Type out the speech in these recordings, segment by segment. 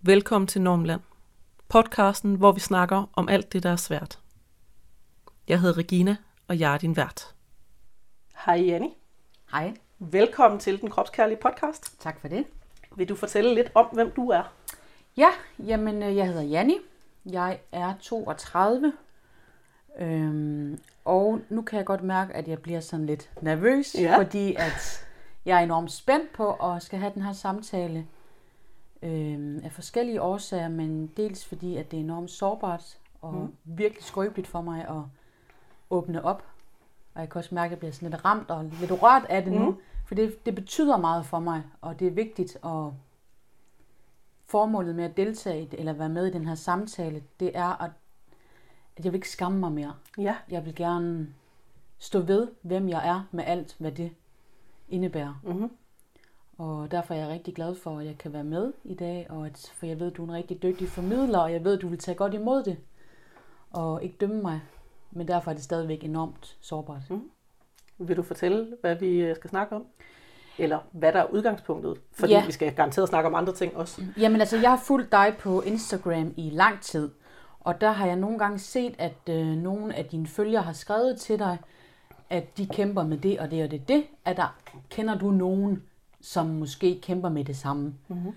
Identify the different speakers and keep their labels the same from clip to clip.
Speaker 1: Velkommen til Normland. Podcasten, hvor vi snakker om alt det, der er svært. Jeg hedder Regina, og jeg er din vært. Hej Janni.
Speaker 2: Hej.
Speaker 1: Velkommen til Den Kropskærlige Podcast.
Speaker 2: Tak for det.
Speaker 1: Vil du fortælle lidt om, hvem du er?
Speaker 2: Ja, jamen øh, jeg hedder Janni. Jeg er 32. Øhm, og nu kan jeg godt mærke, at jeg bliver sådan lidt nervøs,
Speaker 1: Ja.
Speaker 2: fordi at jeg er enormt spændt på at skal have den her samtale øhm, af forskellige årsager, men dels fordi, at det er enormt sårbart og mm. virkelig skrøbeligt for mig at åbne op. Og jeg kan også mærke, at jeg bliver sådan lidt ramt og lidt rørt af det nu,
Speaker 1: Mm.
Speaker 2: for det, det betyder meget for mig, og det er vigtigt at formålet med at deltage i det, eller være med i den her samtale, det er, at, at jeg vil ikke skamme mig mere.
Speaker 1: Ja.
Speaker 2: Jeg vil gerne stå ved, hvem jeg er med alt, hvad det indebærer.
Speaker 1: Mm-hmm.
Speaker 2: Og derfor er jeg rigtig glad for, at jeg kan være med i dag, og at, for jeg ved, at du er en rigtig dygtig formidler, og jeg ved, at du vil tage godt imod det, og ikke dømme mig. Men derfor er det stadigvæk enormt sårbart.
Speaker 1: Mm. Vil du fortælle, hvad vi øh, skal snakke om? Eller hvad der er udgangspunktet? Fordi
Speaker 2: Ja.
Speaker 1: vi skal garanteret snakke om andre ting også.
Speaker 2: Jamen altså, jeg har fulgt dig på Instagram i lang tid, og der har jeg nogle gange set, at øh, nogle af dine følgere har skrevet til dig, at de kæmper med det og det og det. det er der, kender du nogen, som måske kæmper med det samme?
Speaker 1: Mm-hmm.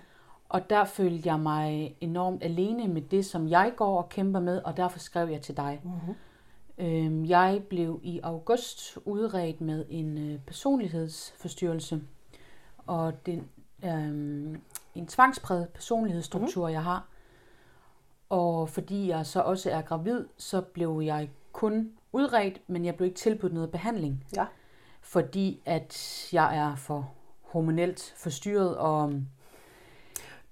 Speaker 2: Og der følte jeg mig enormt alene med det, som jeg går og kæmper med, og derfor skrev jeg til dig.
Speaker 1: Mm-hmm.
Speaker 2: Øhm, jeg blev i august udredt med en øh, personlighedsforstyrrelse, og det er øhm, en tvangspræget personlighedsstruktur, mm. jeg har. Og fordi jeg så også er gravid, så blev jeg kun udredt, men jeg blev ikke tilbudt noget behandling.
Speaker 1: Ja.
Speaker 2: Fordi at jeg er for hormonelt forstyrret, og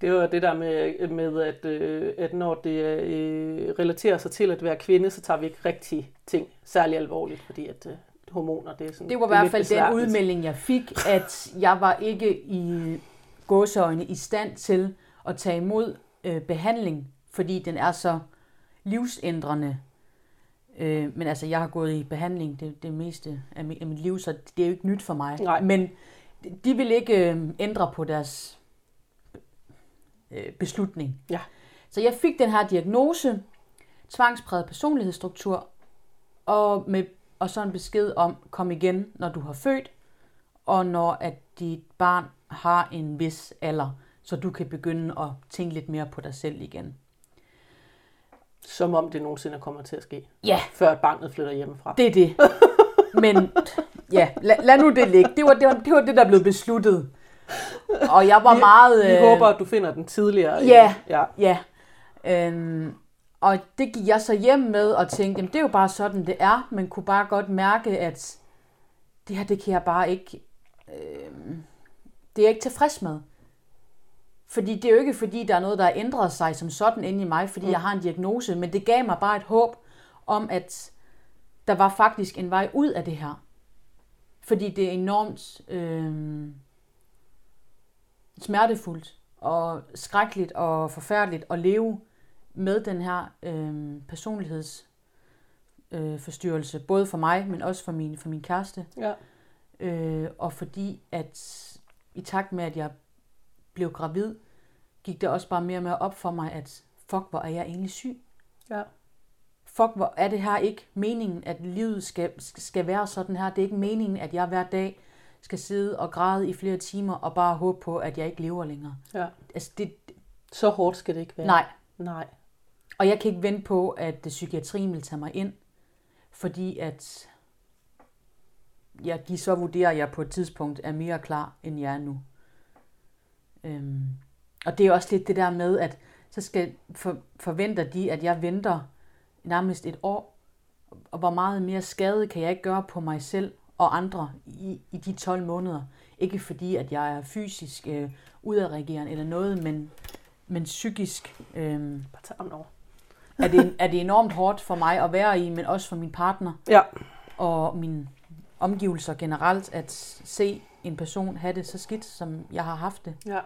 Speaker 1: Det var det der med, med at, øh, at når det øh, relaterer sig til at være kvinde, så tager vi ikke rigtig ting særlig alvorligt, fordi at øh, hormoner, det er sådan
Speaker 2: Det var i
Speaker 1: er
Speaker 2: hvert fald den udmelding, jeg fik, at jeg var ikke i gåseøjne i stand til at tage imod øh, behandling, fordi den er så livsændrende. Øh, men altså, jeg har gået i behandling det, det meste af mit, af mit liv, så det er jo ikke nyt for mig.
Speaker 1: Nej.
Speaker 2: Men de vil ikke øh, ændre på deres øh, beslutning.
Speaker 1: Ja.
Speaker 2: Så jeg fik den her diagnose, tvangspræget personlighedsstruktur, og, med, og så en besked om, kom igen, når du har født, og når at dit barn har en vis alder, så du kan begynde at tænke lidt mere på dig selv igen.
Speaker 1: Som om det nogensinde kommer til at ske,
Speaker 2: Ja,
Speaker 1: før barnet flytter hjemmefra.
Speaker 2: det er det. Men ja, lad, lad nu det ligge. Det var det, var, det var det, der blev besluttet. Og jeg var
Speaker 1: Vi-
Speaker 2: meget...
Speaker 1: Vi
Speaker 2: øh,
Speaker 1: håber, at du finder den tidligere.
Speaker 2: Ja.
Speaker 1: ja.
Speaker 2: Ja. Øhm, og det gik jeg så hjem med og tænkte, jamen det er jo bare sådan, det er. Men kunne bare godt mærke, at det her, det kan jeg bare ikke... Øhm, det er jeg ikke tilfreds med. Fordi det er jo ikke, fordi der er noget, der har ændret sig som sådan inde i mig, fordi mm. jeg har en diagnose, men det gav mig bare et håb om, at der var faktisk en vej ud af det her. Fordi det er enormt øhm, smertefuldt og skrækkeligt og forfærdeligt at leve med den her øhm, personlighedsforstyrrelse, øh, både for mig, men også for min, for min kæreste.
Speaker 1: ja.
Speaker 2: Øh, og fordi at i takt med, at jeg blev gravid, gik det også bare mere og mere op for mig, at fuck, hvor er jeg egentlig syg.
Speaker 1: ja.
Speaker 2: Fuck, hvor er det her ikke meningen, at livet skal, skal være sådan her. Det er ikke meningen, at jeg hver dag skal sidde og græde i flere timer og bare håbe på, at jeg ikke lever længere.
Speaker 1: ja.
Speaker 2: Altså det,
Speaker 1: Så hårdt skal det ikke være.
Speaker 2: nej,
Speaker 1: Nej.
Speaker 2: Og jeg kan ikke vente på, at psykiatrien vil tage mig ind, fordi at ja, de så vurderer, at jeg på et tidspunkt er mere klar, end jeg er nu. Øhm, og det er også lidt det der med, at så skal for, forventer de, at jeg venter nærmest et år, og hvor meget mere skade kan jeg ikke gøre på mig selv og andre i, i de 12 måneder. Ikke fordi, at jeg er fysisk øh, udadreagerende eller noget, men, men psykisk øh, er, det, er det enormt hårdt for mig at være i, men også for min partner
Speaker 1: Ja.
Speaker 2: og mine omgivelser generelt, at se en person have det så skidt, som jeg har haft det.
Speaker 1: ja.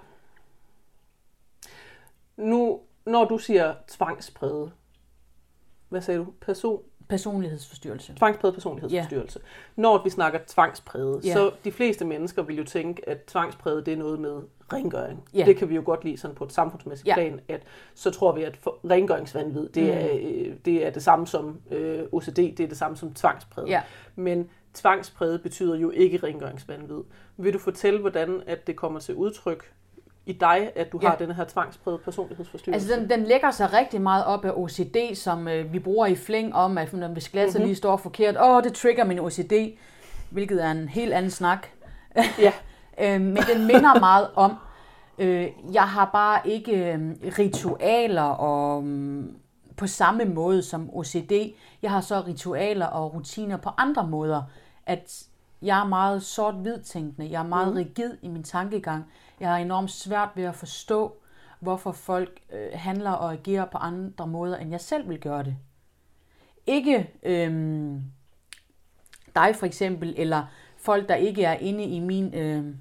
Speaker 1: Nu, når du siger tvangspræget, hvad sagde du? Person?
Speaker 2: Personlighedsforstyrrelse.
Speaker 1: Tvangspræget personlighedsforstyrrelse. Ja. Når vi snakker tvangspræget,
Speaker 2: Ja.
Speaker 1: så de fleste mennesker vil jo tænke, at tvangspræget det er noget med rengøring.
Speaker 2: Ja.
Speaker 1: Det kan vi jo godt lide sådan på et samfundsmæssigt
Speaker 2: Ja.
Speaker 1: plan, at så tror vi, at rengøringsvandvid, det,
Speaker 2: Mm.
Speaker 1: er, øh, det er det samme som øh, OCD, det er det samme som tvangspræget.
Speaker 2: Ja.
Speaker 1: Men tvangspræget betyder jo ikke rengøringsvandvid. Vil du fortælle, hvordan at det kommer til udtryk i dig, at du
Speaker 2: Ja.
Speaker 1: har den her tvangspræget personlighedsforstyrrelse?
Speaker 2: Altså, den, den lægger sig rigtig meget op af OCD, som øh, vi bruger i fling om, at når hvis glasset
Speaker 1: Mhm.
Speaker 2: mm-hmm. lige står forkert, åh, det trigger min OCD, hvilket er en helt anden snak.
Speaker 1: Ja.
Speaker 2: øh, men den minder meget om, øh, jeg har bare ikke øh, ritualer og mm, på samme måde som OCD. Jeg har så ritualer og rutiner på andre måder, at jeg er meget sort-hvid tænkende, jeg er meget mm. rigid i min tankegang. Jeg har enormt svært ved at forstå, hvorfor folk øh, handler og agerer på andre måder, end jeg selv vil gøre det. Ikke øhm, dig for eksempel, eller folk, der ikke er inde i min øh,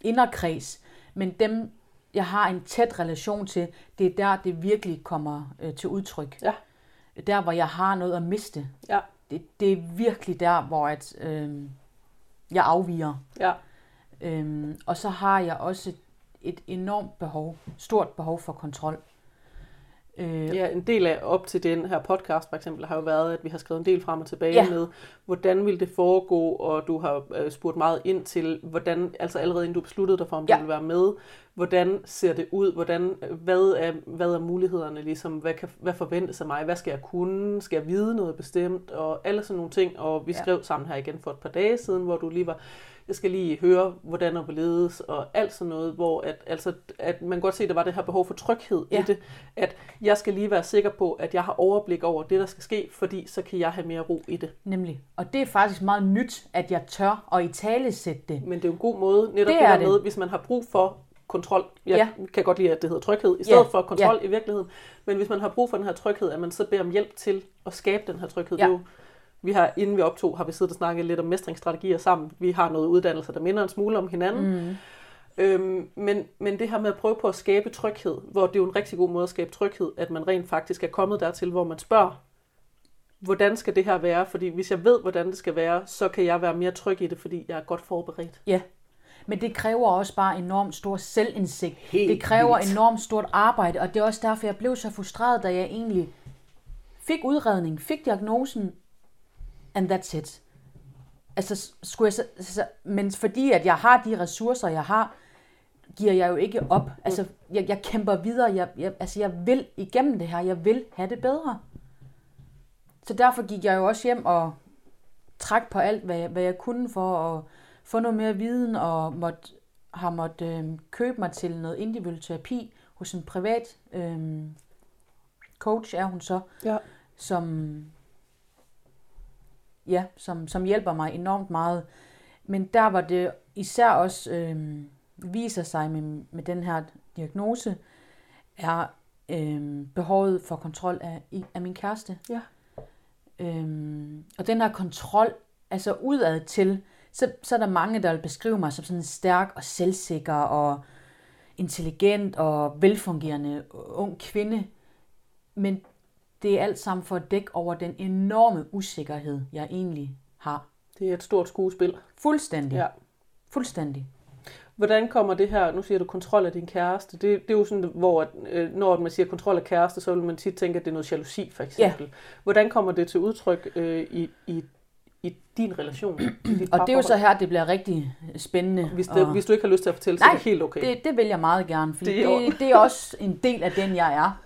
Speaker 2: inderkreds, men dem, jeg har en tæt relation til, det er der, det virkelig kommer øh, til udtryk.
Speaker 1: Ja.
Speaker 2: Der, hvor jeg har noget at miste.
Speaker 1: Ja.
Speaker 2: Det, det er virkelig der, hvor at, øh, jeg afviger.
Speaker 1: Ja.
Speaker 2: Øhm, og så har jeg også et enormt behov, stort behov for kontrol. Øh,
Speaker 1: Ja, en del af op til den her podcast for eksempel har jo været, at vi har skrevet en del frem og tilbage
Speaker 2: ja.
Speaker 1: med, hvordan vil det foregå, og du har øh, spurgt meget ind til, hvordan, altså allerede inden du besluttede dig for, om
Speaker 2: Ja.
Speaker 1: du vil være med, hvordan ser det ud, hvordan, hvad, er, hvad er mulighederne, ligesom, hvad, kan, hvad forventes af mig, hvad skal jeg kunne, skal jeg vide noget bestemt, og alle sådan nogle ting, og vi
Speaker 2: Ja.
Speaker 1: skrev sammen her igen for et par dage siden, hvor du lige var, jeg skal lige høre, hvordan og hvorledes, og alt sådan noget, hvor at, altså, at man godt se, at der var det her behov for tryghed
Speaker 2: Ja.
Speaker 1: i det, at jeg skal lige være sikker på, at jeg har overblik over det, der skal ske, fordi så kan jeg have mere ro i det.
Speaker 2: Nemlig. Og det er faktisk meget nyt, at jeg tør at i tale sætte det.
Speaker 1: Men det er jo en god måde, netop
Speaker 2: Det
Speaker 1: det,
Speaker 2: er det.
Speaker 1: med, hvis man har brug for kontrol. Jeg
Speaker 2: Ja.
Speaker 1: ja. kan godt lide, at det hedder tryghed, i stedet
Speaker 2: Ja.
Speaker 1: for kontrol i virkeligheden. Men hvis man har brug for den her tryghed, at man så beder om hjælp til at skabe den her tryghed.
Speaker 2: Ja.
Speaker 1: Det er jo, vi har, inden vi optog, har vi siddet og snakket lidt om mestringsstrategier sammen. Vi har noget uddannelse, der minder en smule om hinanden.
Speaker 2: Mm.
Speaker 1: Øhm, men, men det her med at prøve på at skabe tryghed, hvor det er jo en rigtig god måde at skabe tryghed, at man rent faktisk er kommet dertil, hvor man spørger, hvordan skal det her være? Fordi hvis jeg ved, hvordan det skal være, så kan jeg være mere tryg i det, fordi jeg er godt forberedt.
Speaker 2: Ja. Men det kræver også bare enormt stor selvindsigt.
Speaker 1: Helt
Speaker 2: det kræver
Speaker 1: vildt.
Speaker 2: enormt stort arbejde, og det er også derfor, jeg blev så frustreret, da jeg egentlig fik udredning, fik diagnosen, and that's it. Altså, skulle jeg så, så, men fordi at jeg har de ressourcer, jeg har, giver jeg jo ikke op. Altså, jeg, jeg kæmper videre. Jeg, jeg, altså, jeg vil igennem det her. Jeg vil have det bedre. Så derfor gik jeg jo også hjem og trak på alt, hvad jeg, hvad jeg kunne for at få noget mere viden, og måtte, har måttet øh, købe mig til noget individuel terapi hos en privat øh, coach, er hun så,
Speaker 1: Ja.
Speaker 2: som, ja, som, som hjælper mig enormt meget. Men der var det især også øh, viser sig med, med den her diagnose, er øh, behovet for kontrol af, af min kæreste.
Speaker 1: Ja.
Speaker 2: Øhm, og den her kontrol, altså udad til, så, så er der mange, der vil beskrive mig som sådan en stærk og selvsikker og intelligent og velfungerende ung kvinde. Men det er alt sammen for at dække over den enorme usikkerhed, jeg egentlig har.
Speaker 1: Det er et stort skuespil.
Speaker 2: Fuldstændig.
Speaker 1: Ja.
Speaker 2: Fuldstændig.
Speaker 1: Hvordan kommer det her, nu siger du kontrol af din kæreste, det, det er jo sådan, hvor øh, når man siger kontrol af kæreste, så vil man tit tænke, at det er noget jalousi for eksempel. Hvordan kommer det til udtryk øh, i, i, i din relation? I dit
Speaker 2: Og det er jo så her, det bliver rigtig spændende.
Speaker 1: Hvis, det,
Speaker 2: og-
Speaker 1: hvis du ikke har lyst til at fortælle, så
Speaker 2: Nej,
Speaker 1: er det helt okay.
Speaker 2: Det, det vil jeg meget gerne, fordi
Speaker 1: Det
Speaker 2: det, det er også en del af den, jeg er.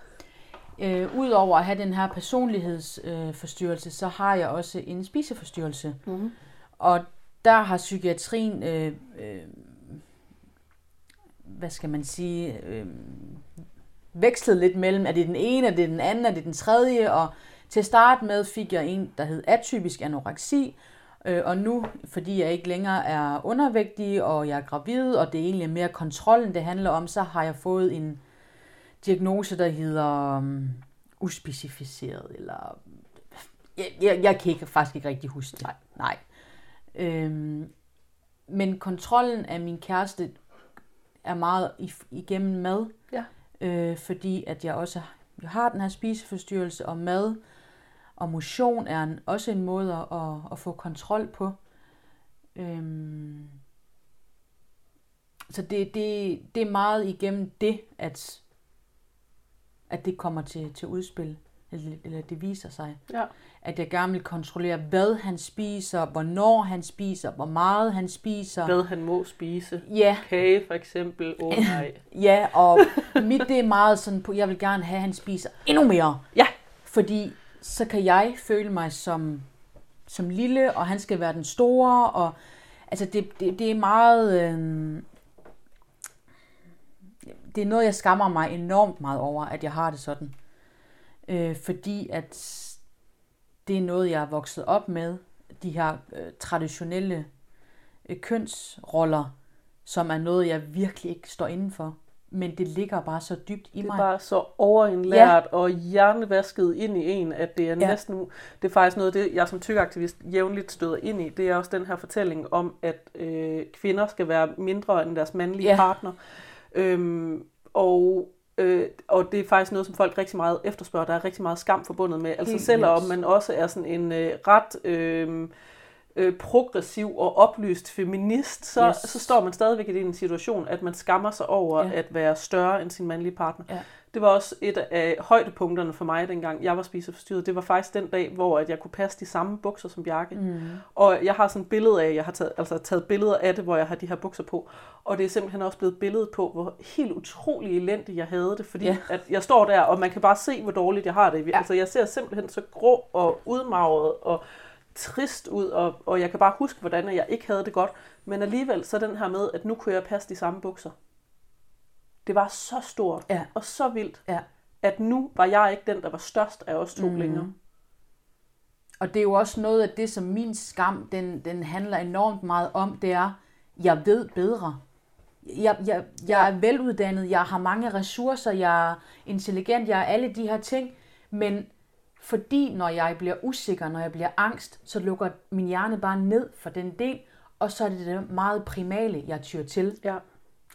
Speaker 2: Øh, Udover at have den her personlighedsforstyrrelse, øh, så har jeg også en spiseforstyrrelse.
Speaker 1: Mhm.
Speaker 2: Og der har psykiatrien, øh, øh, hvad skal man sige, øh, vekslet lidt mellem, er det den ene, er det den anden, er det den tredje, og til at starte med fik jeg en, der hed atypisk anoreksi, øh, og nu, fordi jeg ikke længere er undervægtig, og jeg er gravid, og det er egentlig mere kontrollen, det handler om, så har jeg fået en diagnose, der hedder um, uspecificeret, eller jeg, jeg, jeg kan ikke, faktisk ikke rigtig huske det. Nej. Nej. Øhm, men kontrollen af min kæreste er meget igennem mad.
Speaker 1: Ja.
Speaker 2: Øh, fordi at jeg også jeg har den her spiseforstyrrelse og mad. Og motion er en, også en måde at, at få kontrol på. Øhm, så det, det, det er meget igennem det, at, at det kommer til, til udspil, eller, eller det viser sig.
Speaker 1: Ja.
Speaker 2: At jeg gerne vil kontrollere, hvad han spiser, hvornår han spiser, hvor meget han spiser.
Speaker 1: Hvad han må spise.
Speaker 2: Ja,
Speaker 1: Kage for eksempel. Åh oh, nej.
Speaker 2: ja, og mit det er meget sådan på, jeg vil gerne have, at han spiser endnu mere.
Speaker 1: Ja.
Speaker 2: Fordi så kan jeg føle mig som, som lille, og han skal være den store, og altså det, det, det er meget... Øh, det er noget, jeg skammer mig enormt meget over, at jeg har det sådan. Øh, fordi at det er noget, jeg er vokset op med. De her øh, traditionelle øh, kønsroller, som er noget, jeg virkelig ikke står inden for. Men det ligger bare så dybt i
Speaker 1: Det er
Speaker 2: mig.
Speaker 1: bare så overindlært ja. og hjernevasket ind i en, at det er
Speaker 2: Ja.
Speaker 1: næsten... Det er faktisk noget, det jeg som tykaktivist jævnligt støder ind i. Det er også den her fortælling om, at øh, kvinder skal være mindre end deres mandlige
Speaker 2: Ja.
Speaker 1: partner. Øhm, og, øh, og det er faktisk noget, som folk rigtig meget efterspørger. Der er rigtig meget skam forbundet med. Altså
Speaker 2: Helt
Speaker 1: selvom man også er sådan en øh, ret... Øh, øh, progressiv og oplyst feminist, så. Yes. så står man stadigvæk i den situation, at man skammer sig over
Speaker 2: Ja.
Speaker 1: at være større end sin mandlige partner.
Speaker 2: Ja.
Speaker 1: Det var også et af højdepunkterne for mig, dengang jeg var spiseforstyrret. Det var faktisk den dag, hvor at jeg kunne passe de samme bukser som Bjarke. Mm. Og jeg har sådan et billede af, jeg har taget, altså taget billeder af det, hvor jeg har de her bukser på. Og det er simpelthen også blevet et billede på, hvor helt utrolig elendigt jeg havde det. Fordi
Speaker 2: Ja.
Speaker 1: at jeg står der, og man kan bare se, hvor dårligt jeg har det.
Speaker 2: Ja.
Speaker 1: Altså jeg ser simpelthen så grå og udmagret og trist ud, og, og jeg kan bare huske, hvordan jeg ikke havde det godt. Men alligevel så den her med, at nu kunne jeg passe de samme bukser. Det var så stort
Speaker 2: Ja.
Speaker 1: og så vildt,
Speaker 2: Ja.
Speaker 1: at nu var jeg ikke den, der var størst af os to mm. længere.
Speaker 2: Og det er jo også noget af det, som min skam, den, den handler enormt meget om, det er, jeg ved bedre. Jeg, jeg, jeg er veluddannet, jeg har mange ressourcer, jeg er intelligent, jeg er alle de her ting, men fordi når jeg bliver usikker, når jeg bliver angst, så lukker min hjerne bare ned for den del, og så er det det meget primale, jeg tyr til.
Speaker 1: Ja.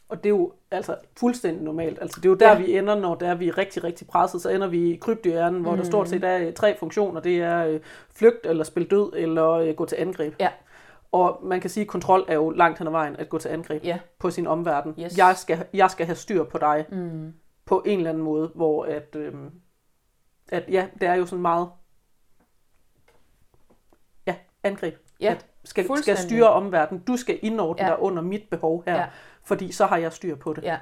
Speaker 1: Og det er jo altså fuldstændig normalt. Altså det er jo der, ja. Vi ender, når der er vi er rigtig, rigtig presset. Så ender vi i krybdyrhjernen, hvor mm. der stort set er øh, tre funktioner. Det er øh, flygt, eller spil død, eller øh, gå til angreb.
Speaker 2: Ja.
Speaker 1: Og man kan sige, at kontrol er jo langt hen ad vejen at gå til angreb
Speaker 2: Ja.
Speaker 1: på sin omverden.
Speaker 2: Yes.
Speaker 1: Jeg, skal, jeg skal have styr på dig mm. på en eller anden måde, hvor at, øhm, at ja, det er jo sådan meget ja, angreb.
Speaker 2: Ja,
Speaker 1: at skal, skal styre omverdenen. Du skal indordne
Speaker 2: Ja.
Speaker 1: dig under mit behov her,
Speaker 2: Ja.
Speaker 1: Fordi så har jeg styr på det.
Speaker 2: Ja.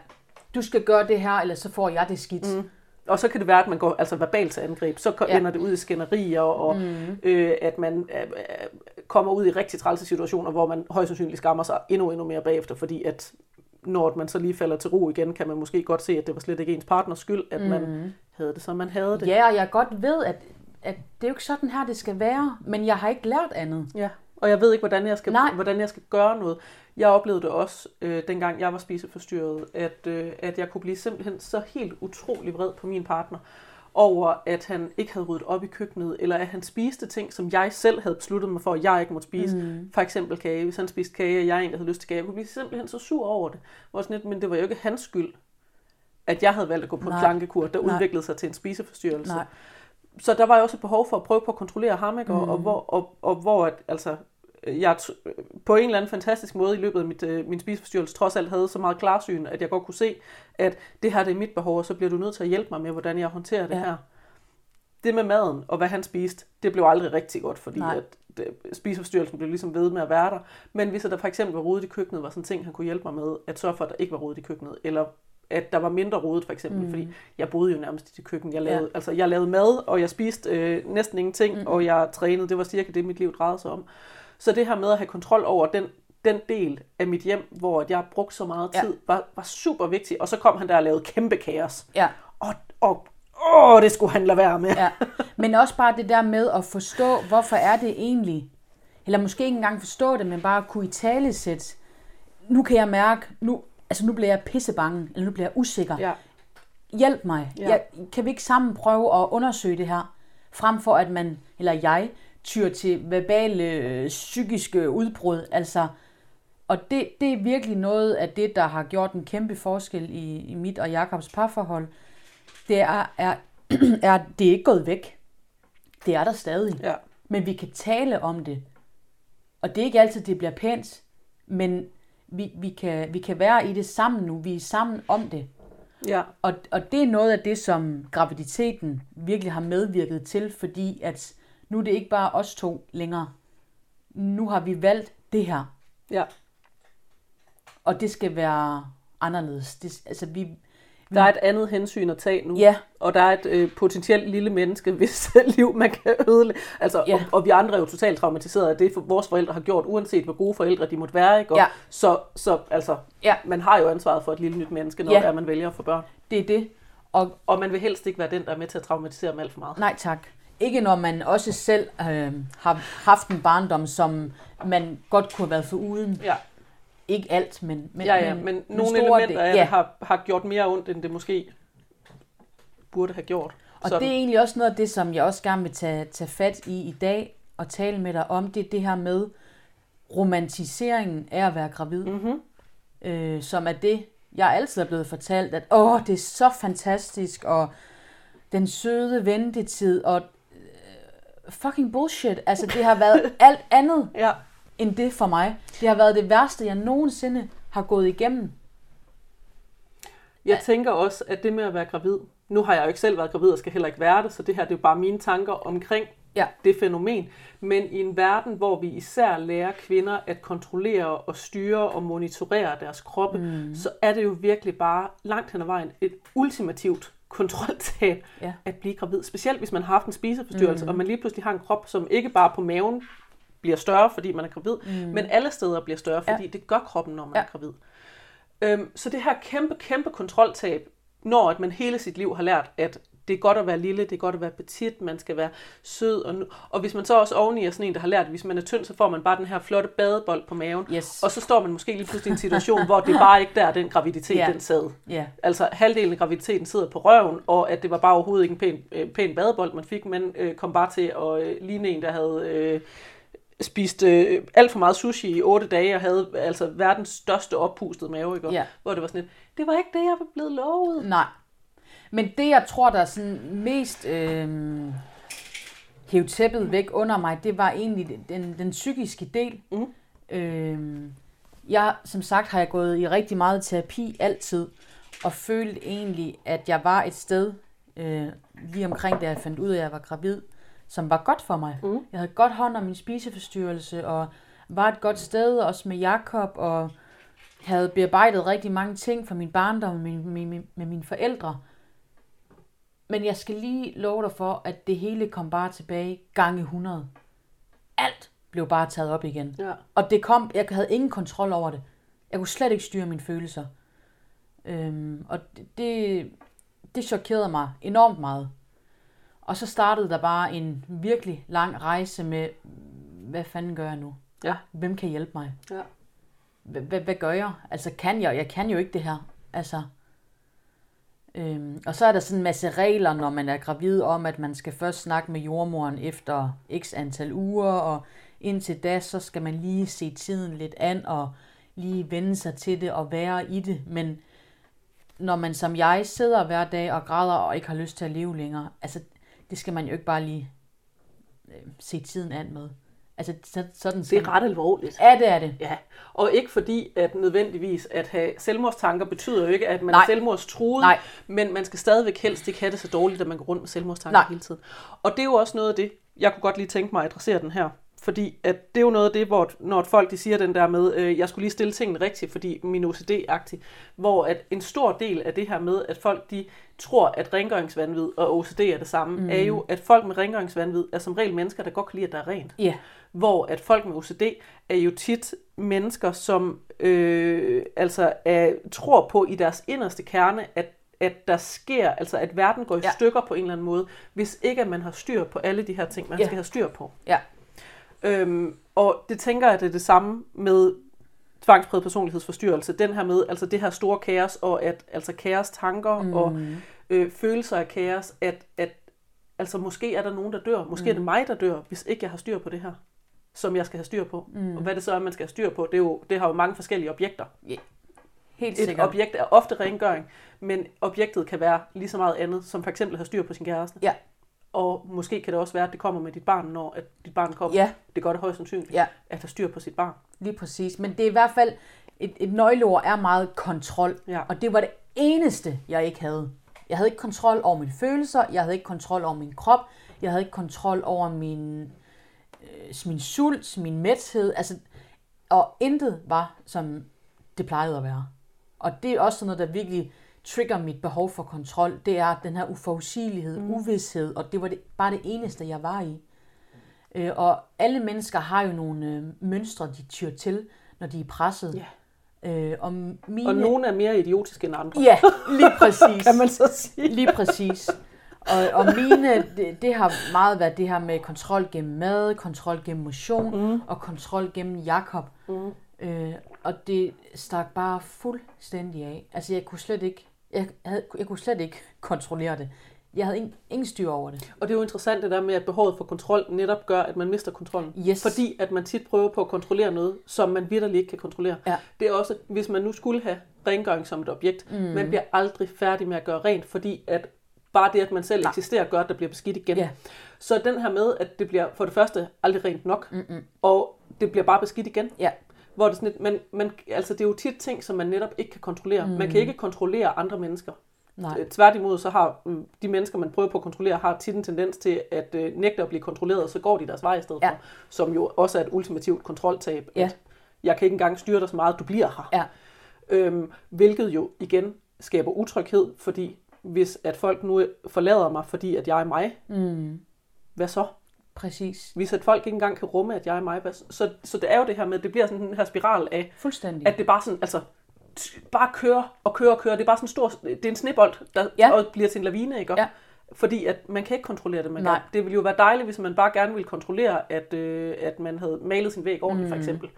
Speaker 2: Du skal gøre det her, eller så får jeg det skidt. Mm.
Speaker 1: Og så kan det være, at man går altså verbalt til angreb. Så ja. Ender det ud i skænderier, og mm. øh, at man øh, øh, kommer ud i rigtig trælse situationer, hvor man højst sandsynligt skammer sig endnu, endnu mere bagefter, fordi at når man så lige falder til ro igen, kan man måske godt se, at det var slet ikke ens partners skyld, at mm. man havde det, som man havde det.
Speaker 2: Ja, og jeg godt ved, at, at det er jo ikke sådan her, det skal være, men jeg har ikke lært andet.
Speaker 1: Ja, og jeg ved ikke, hvordan jeg skal,
Speaker 2: Nej.
Speaker 1: hvordan jeg skal gøre noget. Jeg oplevede det også, øh, dengang jeg var spiseforstyrret, at, øh, at jeg kunne blive simpelthen så helt utrolig vred på min partner, over at han ikke havde ryddet op i køkkenet, eller at han spiste ting, som jeg selv havde besluttet mig for, at jeg ikke måtte spise. Mm. For eksempel kage. Hvis han spiste kage, og jeg egentlig havde lyst til kage, jeg kunne blive simpelthen så sur over det. Hvor sådan lidt, men det var jo ikke hans skyld, at jeg havde valgt at gå på en
Speaker 2: Nej.
Speaker 1: plankekur, der
Speaker 2: Nej.
Speaker 1: udviklede sig til en spiseforstyrrelse
Speaker 2: Nej.
Speaker 1: så der var jo også et behov for at prøve på at kontrollere ham, ikke? Og, og, hvor, og, og hvor at, altså, jeg på en eller anden fantastisk måde i løbet af mit, øh, min spiseforstyrrelse trods alt havde så meget klarsyn, at jeg godt kunne se, at det her det er mit behov, og så bliver du nødt til at hjælpe mig med, hvordan jeg håndterer det
Speaker 2: Ja.
Speaker 1: her. Det med maden og hvad han spiste, det blev aldrig rigtig godt, fordi
Speaker 2: Nej.
Speaker 1: at det, spiseforstyrrelsen blev ligesom ved med at være der. Men hvis der for eksempel var rodet i køkkenet, var sådan en ting, han kunne hjælpe mig med, at sørge for, at der ikke var rodet i køkkenet, eller at der var mindre rodet for eksempel, mm. fordi jeg boede jo nærmest i det køkken. Jeg lavede, ja. altså, jeg lavede mad, og jeg spiste øh, næsten ingenting, mm. og jeg trænede. Det var cirka det, mit liv drejede sig om. Så det her med at have kontrol over den, den del af mit hjem, hvor jeg brugte så meget
Speaker 2: Ja.
Speaker 1: tid, var, var super vigtigt. Og så kom han der og lavede kæmpe kaos.
Speaker 2: Ja.
Speaker 1: Og, og åh, det skulle han lade være med.
Speaker 2: ja. Men også bare det der med at forstå, hvorfor er det egentlig, eller måske ikke engang forstå det, men bare kunne i tale sætte, nu kan jeg mærke, nu, altså nu bliver jeg pissebange, eller nu bliver jeg usikker.
Speaker 1: Ja.
Speaker 2: Hjælp mig.
Speaker 1: Ja.
Speaker 2: Jeg, kan vi ikke sammen prøve at undersøge det her, frem for at man, eller jeg, tyr til verbale øh, psykiske udbrud. Altså, og det, det er virkelig noget af det, der har gjort en kæmpe forskel i, i mit og Jakobs parforhold. Det er, er, er, det er ikke gået væk. Det er der stadig.
Speaker 1: Ja.
Speaker 2: Men vi kan tale om det. Og det er ikke altid, det bliver pænt, men vi, vi, kan, vi kan være i det sammen nu. Vi er sammen om det.
Speaker 1: Ja.
Speaker 2: Og, og det er noget af det, som graviditeten virkelig har medvirket til, fordi at nu er det ikke bare os to længere. Nu har vi valgt det her,
Speaker 1: Ja.
Speaker 2: og det skal være anderledes. Det, altså vi,
Speaker 1: Der er et andet hensyn at tage nu.
Speaker 2: Ja.
Speaker 1: Og der er et øh, potentielt lille menneske, hvis liv man kan ødelægge. Altså,
Speaker 2: Ja.
Speaker 1: og, og vi andre er jo totalt traumatiseret af det, for vores forældre har gjort, uanset hvor gode forældre de måtte være. Ikke? Og
Speaker 2: Ja.
Speaker 1: Så, så altså,
Speaker 2: Ja.
Speaker 1: man har jo ansvaret for et lille nyt menneske, når
Speaker 2: Ja.
Speaker 1: det er, man vælger at få børn.
Speaker 2: det er det. Og
Speaker 1: Og man vil helst ikke være den, der er med til at traumatisere dem alt for meget.
Speaker 2: nej tak. Ikke når man også selv øh, har haft en barndom, som man godt kunne have været for uden.
Speaker 1: Ja,
Speaker 2: Ikke alt, men, men,
Speaker 1: ja, ja. men, nogle
Speaker 2: store
Speaker 1: elementer
Speaker 2: del-
Speaker 1: af
Speaker 2: ja.
Speaker 1: har, har gjort mere ondt, end det måske burde have gjort.
Speaker 2: Og det er egentlig også noget af det, som jeg også gerne vil tage, tage fat i i dag og tale med dig om. Det er det her med romantiseringen af at være gravid.
Speaker 1: mm-hmm.
Speaker 2: Øh, som er det, jeg altid er blevet fortalt, at åh, det er så fantastisk, og den søde ventetid, og fucking bullshit. Altså, det har været alt andet
Speaker 1: Ja,
Speaker 2: end det for mig. Det har været det værste, jeg nogensinde har gået igennem.
Speaker 1: Jeg tænker også, at det med at være gravid, nu har jeg jo ikke selv været gravid og skal heller ikke være det, så det her det er jo bare mine tanker omkring
Speaker 2: Ja.
Speaker 1: det fænomen. Men i en verden, hvor vi især lærer kvinder at kontrollere og styre og monitorere deres kroppe, mm. så er det jo virkelig bare langt hen ad vejen et ultimativt kontroltab
Speaker 2: Ja.
Speaker 1: at blive gravid. Specielt hvis man har haft en spiseforstyrrelse, mm. og man lige pludselig har en krop, som ikke bare på maven bliver større, fordi man er gravid, mm. men alle steder bliver større, fordi ja. det gør kroppen, når man ja. Er gravid. Øhm, så det her kæmpe, kæmpe kontroltab, når at man hele sit liv har lært, at det er godt at være lille, det er godt at være petit, man skal være sød. Og, og hvis man så også oveni er sådan en, der har lært, at hvis man er tynd, så får man bare den her flotte badebold på maven.
Speaker 2: Yes.
Speaker 1: Og så står man måske lige pludselig i en situation, hvor det bare ikke der, den graviditet,
Speaker 2: Ja.
Speaker 1: den sad.
Speaker 2: Ja.
Speaker 1: Altså halvdelen af graviditeten sidder på røven, og at det var bare overhovedet ikke en pæn, øh, pæn badebold, man fik, men øh, kom bare til at øh, ligne en, der havde øh, spist øh, alt for meget sushi i otte dage, og havde altså verdens største oppustede mave, ikke?
Speaker 2: Ja.
Speaker 1: hvor det var sådan et, det var ikke det, jeg var blevet lovet.
Speaker 2: Nej. Men det, jeg tror, der er sådan mest øh, hævet tæppet væk under mig, det var egentlig den, den, den psykiske del.
Speaker 1: Mhm.
Speaker 2: Øh, jeg, som sagt, har jeg gået i rigtig meget terapi altid, og følte egentlig, at jeg var et sted, øh, lige omkring da jeg fandt ud af, at jeg var gravid, som var godt for mig.
Speaker 1: Mhm.
Speaker 2: Jeg havde godt hånd om min spiseforstyrrelse, og var et godt sted, også med Jakob, og havde bearbejdet rigtig mange ting fra min barndom med, med, med, med mine forældre. Men jeg skal lige love dig for, at det hele kom bare tilbage gange 100. Alt blev bare taget op igen.
Speaker 1: Ja.
Speaker 2: Og det kom, jeg havde ingen kontrol over det. Jeg kunne slet ikke styre mine følelser. Øhm, og det, det, det chokerede mig enormt meget. Og så startede der bare en virkelig lang rejse med, hvad fanden gør jeg nu?
Speaker 1: Ja.
Speaker 2: Hvem kan hjælpe mig?
Speaker 1: Ja.
Speaker 2: Hvad, gør jeg? Altså, kan jeg? Jeg kan jo ikke det her. Altså, øhm, og så er der sådan en masse regler, når man er gravid, om at man skal først snakke med jordmoren efter x antal uger, og indtil da, så skal man lige se tiden lidt an, og lige vende sig til det og være i det. Men når man som jeg sidder hver dag og græder og ikke har lyst til at leve længere, altså, det skal man jo ikke bare lige øh, se tiden an med. Altså, så, sådan
Speaker 1: Det er ret alvorligt.
Speaker 2: Ja, det er det.
Speaker 1: Ja, og ikke fordi, at nødvendigvis at have selvmordstanker betyder jo ikke, at man
Speaker 2: Nej.
Speaker 1: er selvmordstruet,
Speaker 2: Nej.
Speaker 1: men man skal stadigvæk helst ikke have det så dårligt, at man går rundt med selvmordstanker
Speaker 2: Nej.
Speaker 1: hele tiden. Og det er jo også noget af det, jeg kunne godt lige tænke mig at adressere den her. Fordi at det er jo noget af det, hvor når folk de siger den der med, øh, jeg skulle lige stille tingene rigtigt, fordi min OCD-agtig, hvor at en stor del af det her med, at folk de tror, at rengøringsvandvid og OCD er det samme, mm. er jo, at folk med rengøringsvandvid er som regel mennesker, der godt kan lide, at der er rent
Speaker 2: Ja,
Speaker 1: hvor at folk med OCD er jo tit mennesker, som øh, altså er, tror på i deres inderste kerne, at, at der sker, altså at verden går i ja. Stykker på en eller anden måde, hvis ikke at man har styr på alle de her ting, man. Ja. skal have styr på.
Speaker 2: ja,
Speaker 1: Øhm, og det tænker jeg, det er det samme med tvangspræget personlighedsforstyrrelse. Den her med, altså det her store kaos, og at altså kaos tanker mm. og øh, følelser af kaos, at, at altså måske er der nogen, der dør. Måske mm. er det mig, der dør, hvis ikke jeg har styr på det her, som jeg skal have styr på. Mm. Og hvad det så er, man skal have styr på, det, er jo, det har jo mange forskellige objekter.
Speaker 2: helt
Speaker 1: Et
Speaker 2: sikkert.
Speaker 1: objekt er ofte rengøring, men objektet kan være lige så meget andet, som for eksempel at have styr på sin kæreste.
Speaker 2: Ja.
Speaker 1: Og måske kan det også være, at det kommer med dit barn, når at dit barn kommer.
Speaker 2: Ja.
Speaker 1: Det gør det højst sandsynligt,
Speaker 2: Ja.
Speaker 1: at have styr på sit barn.
Speaker 2: Lige præcis. Men det er i hvert fald, et, et nøgleord er meget kontrol.
Speaker 1: Ja.
Speaker 2: Og det var det eneste, jeg ikke havde. Jeg havde ikke kontrol over mine følelser, jeg havde ikke kontrol over min krop, jeg havde ikke kontrol over min, øh, min sult, min mæthed. Altså, og intet var, som det plejede at være. Og det er også sådan noget, der virkelig trigger mit behov for kontrol. Det er den her uforudsigelighed, mm. uvidshed, og det var det, bare det eneste, jeg var i. Øh, og alle mennesker har jo nogle øh, mønstre, de tyr til, når de er presset.
Speaker 1: Ja.
Speaker 2: Øh, og mine...
Speaker 1: Og nogle er mere idiotiske end andre.
Speaker 2: Ja, lige præcis.
Speaker 1: Kan man så sige.
Speaker 2: Lige præcis. Og, og mine, det, det har meget været det her med kontrol gennem mad, kontrol gennem motion mm. og kontrol gennem Jakob. Mm. Øh, og det stak bare fuldstændig af. Altså jeg kunne slet ikke, jeg, havde, jeg kunne slet ikke kontrollere det. Jeg havde ingen, ingen styr over det.
Speaker 1: Og det er jo interessant det der med, at behovet for kontrol netop gør, at man mister kontrollen.
Speaker 2: Yes.
Speaker 1: Fordi at man tit prøver på at kontrollere noget, som man vitterligt ikke kan kontrollere.
Speaker 2: Ja.
Speaker 1: Det er også, hvis man nu skulle have rengøring som et objekt, mm. man bliver aldrig færdig med at gøre rent, fordi at bare det, at man selv eksisterer, gør, at der bliver beskidt igen.
Speaker 2: Ja.
Speaker 1: Så den her med, at det bliver for det første aldrig rent nok, Mm-mm. og det bliver bare beskidt igen.
Speaker 2: Ja.
Speaker 1: Hvor det, sådan et, man, man, altså det er jo tit ting, som man netop ikke kan kontrollere. Mm. Man kan ikke kontrollere andre mennesker.
Speaker 2: Nej.
Speaker 1: Øh, Tværtimod så har mm, de mennesker, man prøver på at kontrollere, har tit en tendens til at øh, nægte at blive kontrolleret, så går de deres vej i stedet
Speaker 2: Ja.
Speaker 1: for. Som jo også er et ultimativt kontroltab.
Speaker 2: Ja.
Speaker 1: At jeg kan ikke engang styre dig så meget, du bliver her.
Speaker 2: Ja.
Speaker 1: Øhm, hvilket jo igen skaber utryghed, fordi hvis at folk nu forlader mig, fordi at jeg er mig,
Speaker 2: Mm,
Speaker 1: hvad så?
Speaker 2: Præcis.
Speaker 1: Hvis at folk ikke engang kan rumme, at jeg er mig, så? Så, det er jo det her med, det bliver sådan den her spiral af,
Speaker 2: Fuldstændig.
Speaker 1: at det bare sådan, altså, bare kører og kører og kører. Det er bare sådan en stor, det er en snebold, der
Speaker 2: Ja.
Speaker 1: og bliver til en lavine, ikke?
Speaker 2: Ja.
Speaker 1: Fordi at man kan ikke kontrollere det. Man
Speaker 2: Nej.
Speaker 1: kan. Det ville jo være dejligt, hvis man bare gerne ville kontrollere, at, øh, at man havde malet sin væg ordentligt, mm. for eksempel.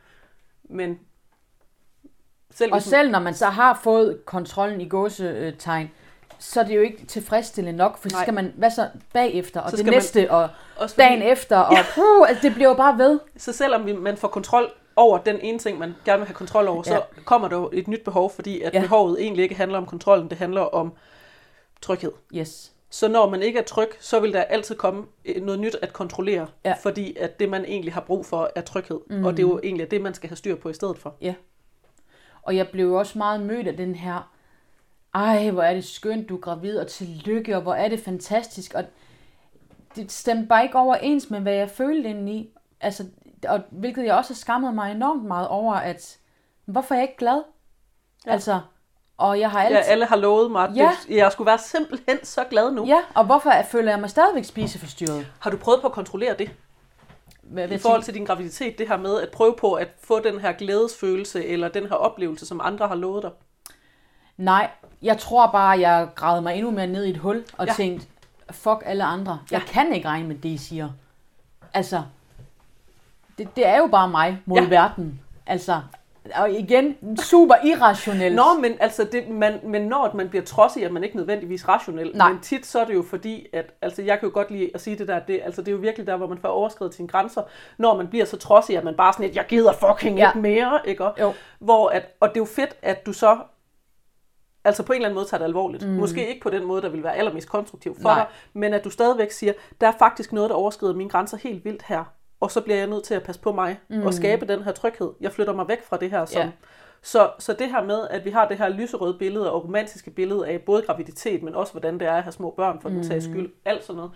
Speaker 1: Men selv
Speaker 2: Og selv når man så har fået kontrollen i gåsetegn, så er det jo ikke tilfredsstillende nok, for så skal man, hvad så bagefter, og
Speaker 1: Så
Speaker 2: det
Speaker 1: skal man-
Speaker 2: næste, og
Speaker 1: også fordi,
Speaker 2: dagen efter, og puh, altså det bliver jo bare ved.
Speaker 1: Så selvom vi- man får kontrol over den ene ting, man gerne vil have kontrol over, ja.
Speaker 2: Ja.
Speaker 1: så kommer der jo et nyt behov, fordi at
Speaker 2: Ja.
Speaker 1: ja. behovet egentlig ikke handler om kontrollen, det handler om tryghed.
Speaker 2: Yes.
Speaker 1: Så når man ikke er tryg, så vil der altid komme øh, noget nyt at kontrollere,
Speaker 2: Ja.
Speaker 1: fordi at det, man egentlig har brug for, er tryghed. Mm. Og det er jo egentlig det, man skal have styr på i stedet for.
Speaker 2: Og jeg blev også meget mødt af den her, ej, hvor er det skønt, du er gravid, og tillykke, og hvor er det fantastisk. Og det stemte bare ikke overens med, hvad jeg følte indeni. Altså, og, hvilket jeg også har skammet mig enormt meget over, at hvorfor er jeg ikke glad? Ja. Altså, og jeg har altid...
Speaker 1: Ja, alle har lovet mig, at
Speaker 2: Ja.
Speaker 1: det, jeg skulle være simpelthen så glad nu.
Speaker 2: Ja, og hvorfor er- føler jeg mig stadigvæk spiseforstyrret?
Speaker 1: Har du prøvet på at kontrollere det?
Speaker 2: Hvad,
Speaker 1: I forhold til din graviditet, det her med at prøve på at få den her glædesfølelse, eller den her oplevelse, som andre har lovet dig?
Speaker 2: Nej, jeg tror bare, jeg gravede mig endnu mere ned i et hul og ja. Tænkte, fuck alle andre. Jeg
Speaker 1: Ja.
Speaker 2: kan ikke regne med det, I siger. Altså, det, det er jo bare mig mod ja. Verden. Altså, og igen, super irrationelt.
Speaker 1: Nå, men, altså det, man, men når man bliver trodsig, er man ikke nødvendigvis rationel.
Speaker 2: Nej.
Speaker 1: Men tit så er det jo fordi, at altså jeg kan jo godt lide at sige det der, det, altså det er jo virkelig der, hvor man får overskrevet sine grænser, når man bliver så trodsig, at man bare sådan et, jeg gider fucking
Speaker 2: Ja.
Speaker 1: ikke mere, ikke?
Speaker 2: Jo.
Speaker 1: Hvor at, og det er jo fedt, at du så altså på en eller anden måde tager det alvorligt. Mm. Måske ikke på den måde, der vil være allermest konstruktiv for
Speaker 2: Nej.
Speaker 1: dig, men at du stadigvæk siger, der er faktisk noget, der overskrider mine grænser helt vildt her, og så bliver jeg nødt til at passe på mig mm. og skabe den her tryghed. Jeg flytter mig væk fra det her, som,
Speaker 2: Ja.
Speaker 1: så, så det her med, at vi har det her lyserøde billede og romantiske billede af både graviditet, men også hvordan det er at have små børn, for den sags skyld, alt sådan noget,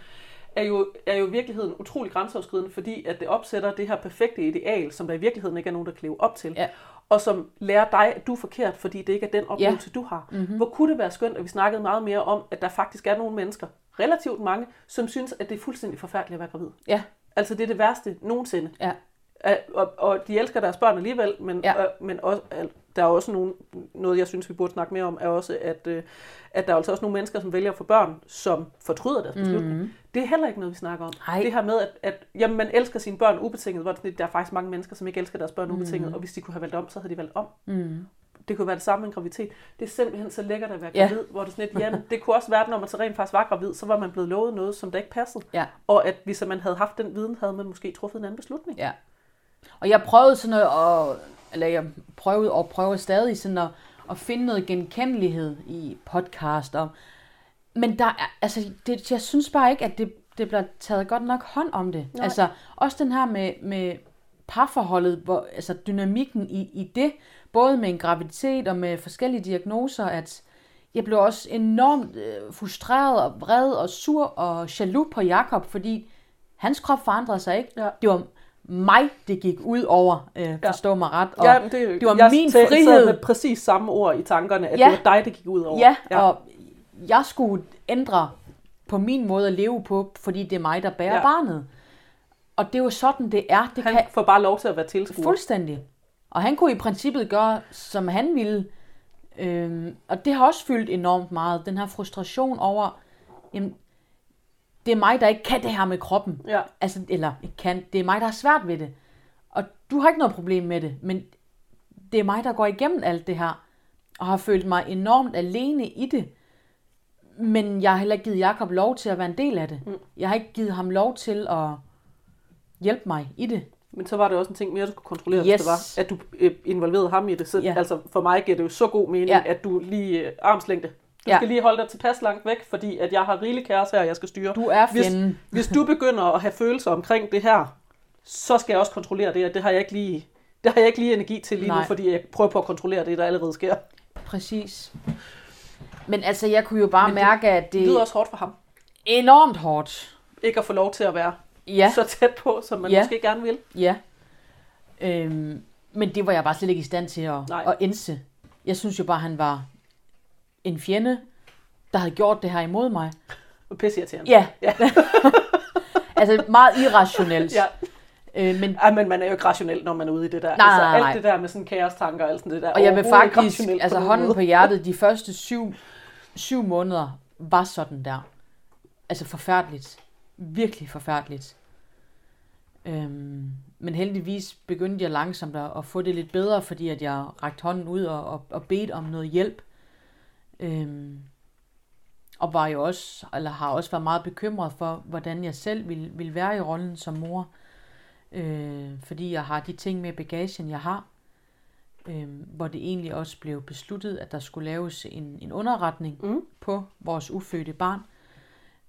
Speaker 1: er jo, er jo i virkeligheden utrolig grænseoverskridende, fordi at det opsætter det her perfekte ideal, som der i virkeligheden ikke er nogen, der kan leve op til.
Speaker 2: Ja.
Speaker 1: Og som lærer dig, at du er forkert, fordi det ikke er den oplevelse, ja. du har. Mm-hmm. Hvor kunne det være skønt, at vi snakkede meget mere om, at der faktisk er nogle mennesker, relativt mange, som synes, at det er fuldstændig forfærdeligt at være gravid.
Speaker 2: Ja,
Speaker 1: Altså det er det værste nogensinde.
Speaker 2: ja,
Speaker 1: Og, og de elsker deres børn alligevel, men,
Speaker 2: Ja.
Speaker 1: øh, men også, der er også nogle, noget, jeg synes, vi burde snakke mere om, er også, at, øh, at der er altså også nogle mennesker, som vælger at få børn, som fortryder deres beslutning. Mm. Det er heller ikke noget, vi snakker om.
Speaker 2: Nej.
Speaker 1: Det her med, at, at jamen, man elsker sine børn ubetinget, hvor er der er faktisk mange mennesker, som ikke elsker deres børn ubetinget, og hvis de kunne have valgt om, så havde de valgt om.
Speaker 2: mm.
Speaker 1: Det kunne være det samme med en graviditet. Det er simpelthen så lækkert at være
Speaker 2: Ja.
Speaker 1: gravid, hvor det sådan lidt, jamen, det kunne også være, når man så rent faktisk var gravid, så var man blevet lovet noget, som der ikke passede.
Speaker 2: ja.
Speaker 1: Og at hvis man havde haft den viden, havde man måske truffet en anden beslutning.
Speaker 2: Ja. Og jeg prøvede sådan noget, og, eller jeg prøvede og prøver stadig sådan at, at finde noget genkendelighed i podcast. Og, men der er, altså, det, jeg synes bare ikke, at det, det bliver taget godt nok hånd om det.
Speaker 1: Nej.
Speaker 2: Altså, også den her med, med parforholdet, hvor, altså dynamikken i, i det, både med en graviditet og med forskellige diagnoser, at jeg blev også enormt øh, frustreret og vred og sur og jaloux på Jakob, fordi hans krop forandrede sig ikke.
Speaker 1: Ja.
Speaker 2: Det var mig, det gik ud over, øh, forstå mig ret. Og
Speaker 1: ja, det,
Speaker 2: det var
Speaker 1: jeg
Speaker 2: min frihed.
Speaker 1: med præcis samme ord i tankerne, at
Speaker 2: Ja.
Speaker 1: det var dig, det gik ud over.
Speaker 2: Ja, ja, og jeg skulle ændre på min måde at leve på, fordi det er mig, der bærer
Speaker 1: Ja.
Speaker 2: ja. barnet. Og det er jo sådan, det er. Det
Speaker 1: han
Speaker 2: kan
Speaker 1: får bare lov til at være tilskuer.
Speaker 2: fuldstændig. Og han kunne i princippet gøre, som han ville. Øhm, og det har også fyldt enormt meget. Den her frustration over, jamen, det er mig, der ikke kan det her med kroppen.
Speaker 1: Ja.
Speaker 2: Altså, eller ikke kan, det er mig, der har svært ved det. Og du har ikke noget problem med det, men det er mig, der går igennem alt det her, og har følt mig enormt alene i det. Men jeg har heller ikke givet Jakob lov til at være en del af det. Mm. Jeg har ikke givet ham lov til at hjælpe mig i det.
Speaker 1: Men så var det også en ting mere, du skulle kontrollere,
Speaker 2: Yes.
Speaker 1: hvis det var, at du øh, involverede ham i det. Så
Speaker 2: Ja.
Speaker 1: altså, for mig giver det jo så god mening,
Speaker 2: Ja.
Speaker 1: at du lige øh, armslængde. Du
Speaker 2: Ja.
Speaker 1: skal lige holde dig tilpas langt væk, fordi at jeg har rigelig kæreste her, jeg skal styre.
Speaker 2: Du er
Speaker 1: hvis,
Speaker 2: fjenden.
Speaker 1: hvis du begynder at have følelser omkring det her, så skal jeg også kontrollere det, og det har jeg ikke lige, det har jeg ikke lige energi til lige nu,
Speaker 2: Nej.
Speaker 1: fordi jeg prøver på at kontrollere det, der allerede sker.
Speaker 2: Præcis. Men altså, jeg kunne jo bare
Speaker 1: Men det-
Speaker 2: mærke, at
Speaker 1: Det
Speaker 2: det
Speaker 1: lyder
Speaker 2: er
Speaker 1: også hårdt for ham,
Speaker 2: enormt hårdt.
Speaker 1: ikke at få lov til at være
Speaker 2: Ja,
Speaker 1: så tæt på, som man
Speaker 2: Ja.
Speaker 1: måske gerne vil.
Speaker 2: ja. Øhm, men det var jeg bare slet ikke i stand til at,
Speaker 1: Nej.
Speaker 2: at indse. Jeg synes jo bare, han var en fjende, der havde gjort det her imod mig.
Speaker 1: Pisse irriterende.
Speaker 2: Ja.
Speaker 1: Ja.
Speaker 2: altså meget irrationelt.
Speaker 1: ja.
Speaker 2: Øh, men,
Speaker 1: Ej, men man er jo ikke rationel, når man er ude i det der.
Speaker 2: Nej,
Speaker 1: altså,
Speaker 2: nej, nej.
Speaker 1: Alt det der med sådan kaos-tanker og alt sådan det der.
Speaker 2: og jeg vil faktisk,
Speaker 1: på
Speaker 2: altså
Speaker 1: nogen
Speaker 2: hånden
Speaker 1: måde.
Speaker 2: på hjertet, de første syv, syv måneder var sådan der. Altså forfærdeligt. Virkelig forfærdeligt. Øhm, men heldigvis begyndte jeg langsomt at, at få det lidt bedre, fordi at jeg rakte hånden ud og, og, og bedte om noget hjælp. Øhm, og var jo også, eller har også været meget bekymret for, hvordan jeg selv ville, ville være i rollen som mor. Øh, fordi jeg har de ting med bagagen, jeg har. Øh, hvor det egentlig også blev besluttet, at der skulle laves en, en underretning
Speaker 1: Mm.
Speaker 2: på vores ufødte barn.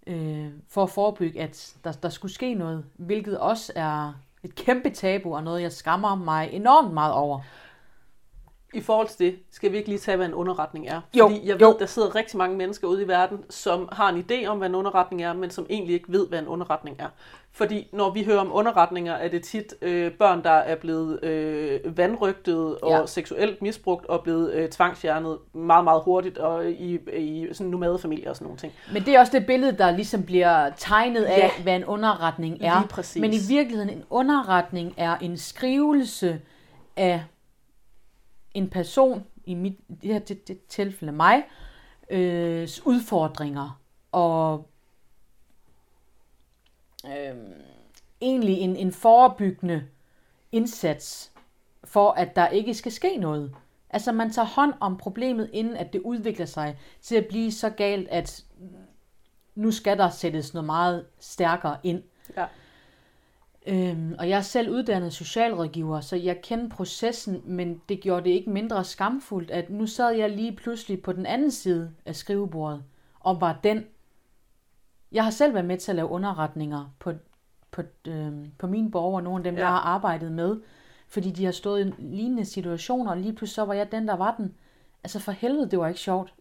Speaker 2: Øh, for at forebygge, at der, der skulle ske noget. Hvilket også er et kæmpe tabu, og noget, jeg skammer mig enormt meget over.
Speaker 1: I forhold til det, skal vi ikke lige tage, hvad en underretning er?
Speaker 2: Jo,
Speaker 1: Fordi jeg ved,
Speaker 2: jo.
Speaker 1: der sidder rigtig mange mennesker ude i verden, som har en idé om, hvad en underretning er, men som egentlig ikke ved, hvad en underretning er. Fordi når vi hører om underretninger, er det tit øh, børn, der er blevet øh, vandrygtet og
Speaker 2: Ja.
Speaker 1: seksuelt misbrugt og blevet øh, tvangsfjernet meget, meget hurtigt og i, i sådan nomadefamilier og sådan nogle ting.
Speaker 2: Men det er også det billede, der ligesom bliver tegnet af,
Speaker 1: Ja.
Speaker 2: hvad en underretning er. Men i virkeligheden, en underretning er en skrivelse af en person, i mit, det her det, det tilfælde mig, øh, udfordringer og øh, egentlig en, en forebyggende indsats for, at der ikke skal ske noget. Altså man tager hånd om problemet, inden at det udvikler sig til at blive så galt, at nu skal der sættes noget meget stærkere ind.
Speaker 1: Ja.
Speaker 2: Øhm, og jeg er selv uddannet socialrådgiver, så jeg kender processen, men det gjorde det ikke mindre skamfuldt, at nu sad jeg lige pludselig på den anden side af skrivebordet, og var den. Jeg har selv været med til at lave underretninger på, på, øhm, på mine borgere, nogle af dem, ja. Jeg har arbejdet med, fordi de har stået i lignende situationer, og lige pludselig så var jeg den, der var den. Altså for helvede, det var ikke sjovt.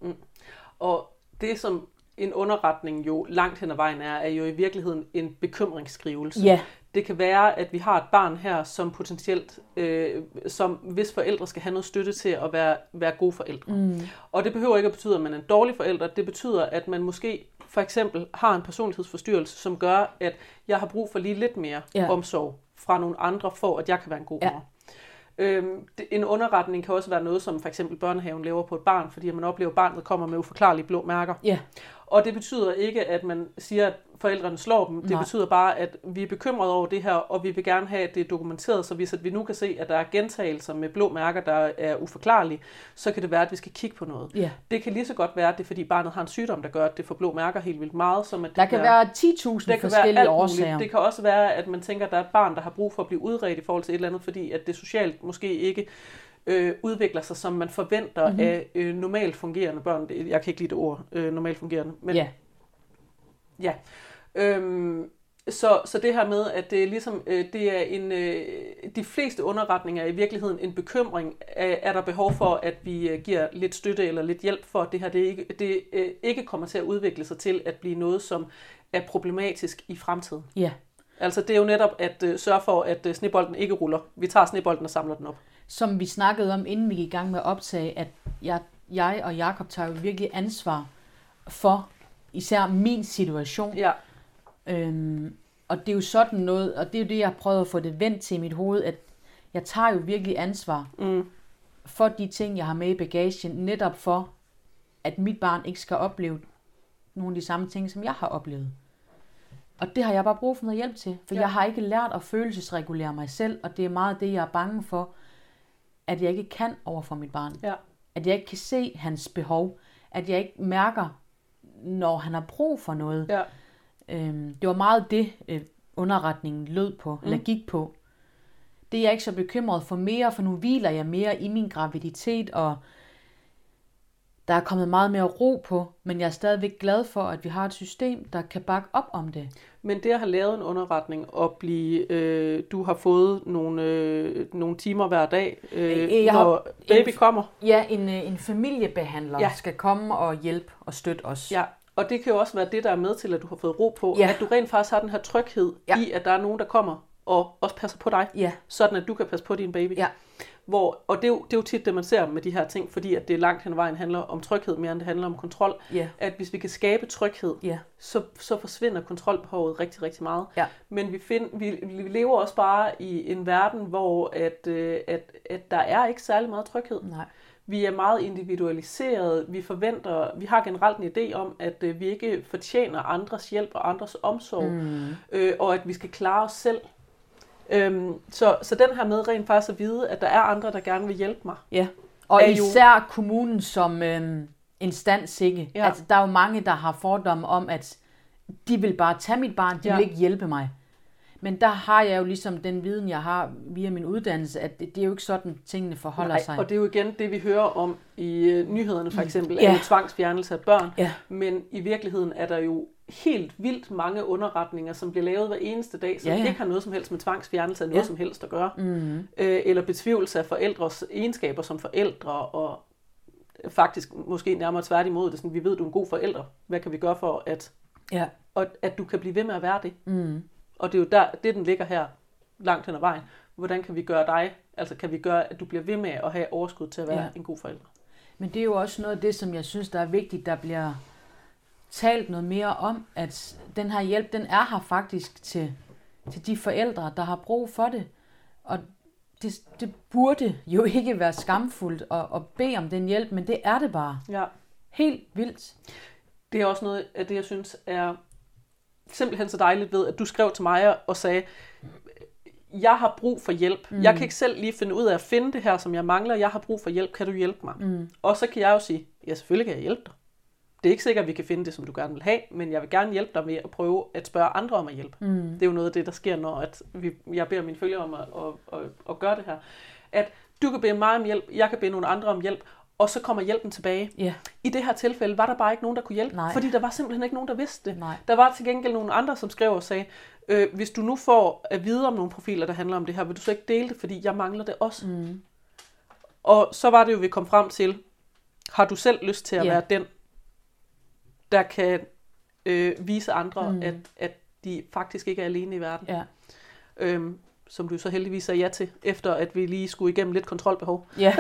Speaker 1: Og det, som en underretning jo langt hen ad vejen er, er jo i virkeligheden en bekymringsskrivelse.
Speaker 2: Ja,
Speaker 1: Det kan være, at vi har et barn her, som potentielt, øh, som hvis forældre skal have noget støtte til at være, være gode forældre. Mm. Og det behøver ikke at betyde, at man er en dårlig forælder. Det betyder, at man måske for eksempel har en personlighedsforstyrrelse, som gør, at jeg har brug for lige lidt mere
Speaker 2: Ja.
Speaker 1: omsorg fra nogle andre, for at jeg kan være en god
Speaker 2: Ja.
Speaker 1: mor. Øhm, en underretning kan også være noget, som for eksempel børnehaven laver på et barn, fordi man oplever, at barnet kommer med uforklarlige blå mærker.
Speaker 2: ja,
Speaker 1: Og det betyder ikke, at man siger, at forældrene slår dem. Det
Speaker 2: Nej.
Speaker 1: betyder bare, at vi er bekymrede over det her, og vi vil gerne have, at det er dokumenteret, så hvis at vi nu kan se, at der er gentagelser med blå mærker, der er uforklarlige, så kan det være, at vi skal kigge på noget.
Speaker 2: ja.
Speaker 1: Det kan lige så godt være, at det er, fordi barnet har en sygdom, der gør, at det får blå mærker helt vildt meget. Som at det
Speaker 2: Der kan være 10.000
Speaker 1: det kan være
Speaker 2: forskellige
Speaker 1: alt
Speaker 2: årsager.
Speaker 1: muligt. Det kan også være, at man tænker, at der er et barn, der har brug for at blive udredt i forhold til et eller andet, fordi at det socialt måske ikke øh, udvikler sig, som man forventer
Speaker 2: Mhm.
Speaker 1: mm-hmm. af øh, normalt fungerende børn. Jeg kan ikke lide det ord, øh, normalt fungerende. Men,
Speaker 2: Ja,
Speaker 1: Ja. Øhm, så, så det her med, at det er ligesom, øh, det er en, øh, de fleste underretninger er i virkeligheden en bekymring. Er, er der behov for, at vi øh, giver lidt støtte eller lidt hjælp for, at det her det ikke, det, øh, ikke kommer til at udvikle sig til at blive noget, som er problematisk i fremtiden?
Speaker 2: Ja.
Speaker 1: Altså det er jo netop at øh, sørge for, at øh, snebolden ikke ruller. Vi tager snebolden og samler den op.
Speaker 2: Som vi snakkede om, inden vi gik i gang med at optage, at jeg, jeg og Jakob tager jo virkelig ansvar for især min situation.
Speaker 1: Ja,
Speaker 2: Øhm, og det er jo sådan noget, og det er jo det, jeg har prøvet at få det vendt til i mit hoved, at jeg tager jo virkelig ansvar
Speaker 1: mm,
Speaker 2: for de ting, jeg har med i bagagen, netop for, at mit barn ikke skal opleve nogle af de samme ting, som jeg har oplevet. Og det har jeg bare brug for noget hjælp til, for
Speaker 1: ja.
Speaker 2: jeg har ikke lært at følelsesregulere mig selv, og det er meget det, jeg er bange for, at jeg ikke kan over for mit barn.
Speaker 1: ja,
Speaker 2: At jeg ikke kan se hans behov, at jeg ikke mærker, når han har brug for noget.
Speaker 1: ja,
Speaker 2: Øhm, det var meget det, øh, underretningen lød på, mm. eller gik på. Det er jeg ikke så bekymret for mere, for nu hviler jeg mere i min graviditet, og der er kommet meget mere ro på, men jeg er stadigvæk glad for, at vi har et system, der kan bakke op om det.
Speaker 1: Men det at have lavet en underretning og blive, øh, du har fået nogle, øh, nogle timer hver dag, øh,
Speaker 2: Øh, jeg har-
Speaker 1: når baby
Speaker 2: en-
Speaker 1: kommer.
Speaker 2: Ja, en, øh, en familiebehandler
Speaker 1: ja.
Speaker 2: skal komme og hjælpe og støtte os.
Speaker 1: Ja, og det kan jo også være det, der er med til, at du har fået ro på.
Speaker 2: Ja.
Speaker 1: At du rent faktisk har den her tryghed
Speaker 2: Ja.
Speaker 1: i, at der er nogen, der kommer og også passer på dig.
Speaker 2: Ja.
Speaker 1: Sådan at du kan passe på din baby.
Speaker 2: Ja.
Speaker 1: Hvor, og det er, jo, det er jo tit det, man ser med de her ting, fordi at det langt hen ad vejen handler om tryghed, mere end det handler om kontrol.
Speaker 2: Ja.
Speaker 1: At hvis vi kan skabe tryghed,
Speaker 2: Ja.
Speaker 1: så, så forsvinder kontrolbehovet rigtig, rigtig meget.
Speaker 2: Ja.
Speaker 1: Men vi, find, vi, vi lever også bare i en verden, hvor at, øh, at, at der er ikke særlig meget tryghed.
Speaker 2: Nej.
Speaker 1: Vi er meget individualiseret. Vi forventer, vi har generelt en idé om, at øh, vi ikke fortjener andres hjælp og andres omsorg, mm. øh, og at vi skal klare os selv. Øhm, så, så den her med rent faktisk at vide, at der er andre, der gerne vil hjælpe mig.
Speaker 2: Ja, og
Speaker 1: er jo-
Speaker 2: især kommunen som øhm, instans ikke.
Speaker 1: Ja.
Speaker 2: Altså, der er jo mange, der har fordomme om, at de vil bare tage mit barn, de
Speaker 1: Ja.
Speaker 2: vil ikke hjælpe mig. Men der har jeg jo ligesom den viden, jeg har via min uddannelse, at det, det er jo ikke sådan, tingene forholder
Speaker 1: Nej,
Speaker 2: sig.
Speaker 1: og det er jo igen det, vi hører om i øh, nyhederne for eksempel, ja. Jo tvangsfjernelse af børn.
Speaker 2: Ja.
Speaker 1: Men i virkeligheden er der jo helt vildt mange underretninger, som bliver lavet hver eneste dag, som
Speaker 2: Ja, ja.
Speaker 1: ikke har noget som helst med tvangsfjernelse af noget
Speaker 2: Ja.
Speaker 1: som helst at gøre.
Speaker 2: Mm-hmm.
Speaker 1: øh, eller betvivlelse af forældres egenskaber som forældre, og faktisk måske nærmere tværtimod det, er sådan, vi ved, du er en god forælder. Hvad kan vi gøre for, at,
Speaker 2: Ja.
Speaker 1: og at du kan blive ved med at være det?
Speaker 2: Mm.
Speaker 1: Og det er jo der, det den ligger her langt hen ad vejen. Hvordan kan vi gøre dig, altså kan vi gøre, at du bliver ved med at have overskud til at være ja. En god forælder?
Speaker 2: Men det er jo også noget af det, som jeg synes, der er vigtigt, der bliver talt noget mere om, at den her hjælp, den er her faktisk til, til de forældre, der har brug for det. Og det, det burde jo ikke være skamfuldt at, at bede om den hjælp, men det er det bare.
Speaker 1: Ja.
Speaker 2: Helt vildt.
Speaker 1: Det er også noget af det, jeg synes er simpelthen så dejligt ved, at du skrev til mig og sagde, jeg har brug for hjælp. Mm. Jeg kan ikke selv lige finde ud af at finde det her, som jeg mangler. Jeg har brug for hjælp. Kan du hjælpe mig? Mm. Og så kan jeg jo sige, ja, selvfølgelig kan jeg hjælpe dig. Det er ikke sikkert, at vi kan finde det, som du gerne vil have, men jeg vil gerne hjælpe dig med at prøve at spørge andre om at hjælpe. Mm. Det er jo noget af det, der sker, når at vi, jeg beder mine følgere om at, at, at, at gøre det her. At du kan bede mig om hjælp, jeg kan bede nogle andre om hjælp, og så kommer hjælpen tilbage.
Speaker 2: Ja.
Speaker 1: I det her tilfælde var der bare ikke nogen, der kunne hjælpe,
Speaker 2: Nej.
Speaker 1: fordi der var simpelthen ikke nogen, der vidste det.
Speaker 2: Nej.
Speaker 1: Der var til gengæld nogle andre, som skrev og sagde, øh, hvis du nu får at vide om nogle profiler, der handler om det her, vil du så ikke dele det, fordi jeg mangler det også. Mm. Og så var det jo, vi kom frem til, har du selv lyst til at
Speaker 2: Ja.
Speaker 1: være den, der kan øh, vise andre, mm. at, at de faktisk ikke er alene i verden.
Speaker 2: Ja.
Speaker 1: Øhm, som du så heldigvis sagde ja til, efter at vi lige skulle igennem lidt kontrolbehov.
Speaker 2: Ja.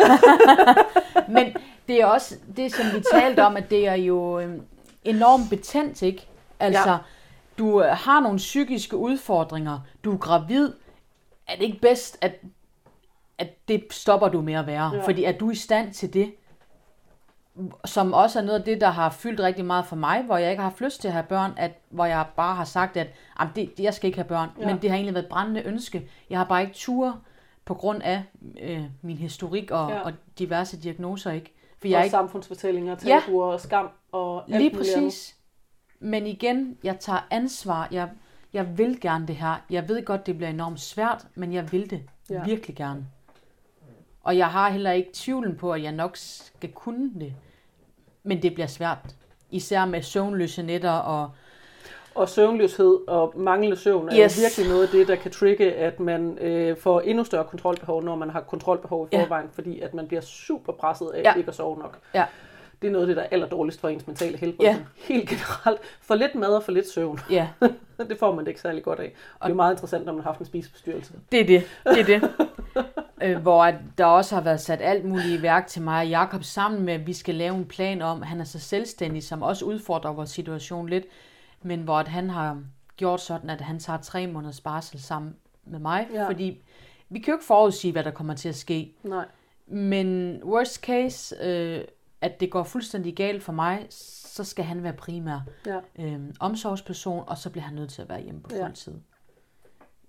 Speaker 2: Men det er også det, som vi talte om, at det er jo øhm, enormt betændt, ikke? Altså,
Speaker 1: Ja.
Speaker 2: du øh, har nogle psykiske udfordringer, du er gravid. Er det ikke bedst, at, at det stopper du med at være?
Speaker 1: Ja.
Speaker 2: Fordi er du i stand til det? Som også er noget af det, der har fyldt rigtig meget for mig, hvor jeg ikke har haft lyst til at have børn, at, hvor jeg bare har sagt, at "Jamen, det, jeg skal ikke have børn.
Speaker 1: Ja.
Speaker 2: Ja. Men det har egentlig været et brændende ønske. Jeg har bare ikke tur på grund af øh, min historik og,
Speaker 1: Ja.
Speaker 2: ja. og diverse diagnoser, ikke? For
Speaker 1: Jeg og
Speaker 2: er ikke
Speaker 1: samfundsfortællinger,
Speaker 2: Ja.
Speaker 1: tabuer og skam og alt
Speaker 2: lige
Speaker 1: andet.
Speaker 2: præcis. Men igen, jeg tager ansvar. Jeg, jeg vil gerne det her. Jeg ved godt, det bliver enormt svært, men jeg vil det
Speaker 1: Ja.
Speaker 2: ja. virkelig gerne. Og jeg har heller ikke tvivlen på, at jeg nok skal kunne det. Men det bliver svært. Især med søvnløse nætter og
Speaker 1: Og søvnløshed og manglende søvn er
Speaker 2: Yes.
Speaker 1: jo virkelig noget af det, der kan trigge, at man øh, får endnu større kontrolbehov, når man har kontrolbehov i
Speaker 2: Ja.
Speaker 1: forvejen, fordi at man bliver super presset af
Speaker 2: Ja.
Speaker 1: ikke at sove nok.
Speaker 2: Ja.
Speaker 1: Det er noget af det, der er allerdårligst for ens mentale helbred.
Speaker 2: Ja.
Speaker 1: Helt generelt. For lidt mad og for lidt søvn.
Speaker 2: Ja,
Speaker 1: det får man det ikke særlig godt af. Og det er meget interessant, når man har haft en spisebestyrelse.
Speaker 2: det er det. Det er det. øh, hvor at der også har været sat alt muligt i værk til mig og Jacob sammen med, at vi skal lave en plan om, han er så selvstændig, som også udfordrer vores situation lidt, men hvor at han har gjort sådan, at han tager tre måneders barsel sammen med mig,
Speaker 1: Ja.
Speaker 2: fordi vi kan jo ikke forudsige, hvad der kommer til at ske.
Speaker 1: Nej.
Speaker 2: Men worst case, øh, at det går fuldstændig galt for mig, så skal han være primær
Speaker 1: Ja.
Speaker 2: øh, omsorgsperson, og så bliver han nødt til at være hjemme på
Speaker 1: Ja.
Speaker 2: fuld tid.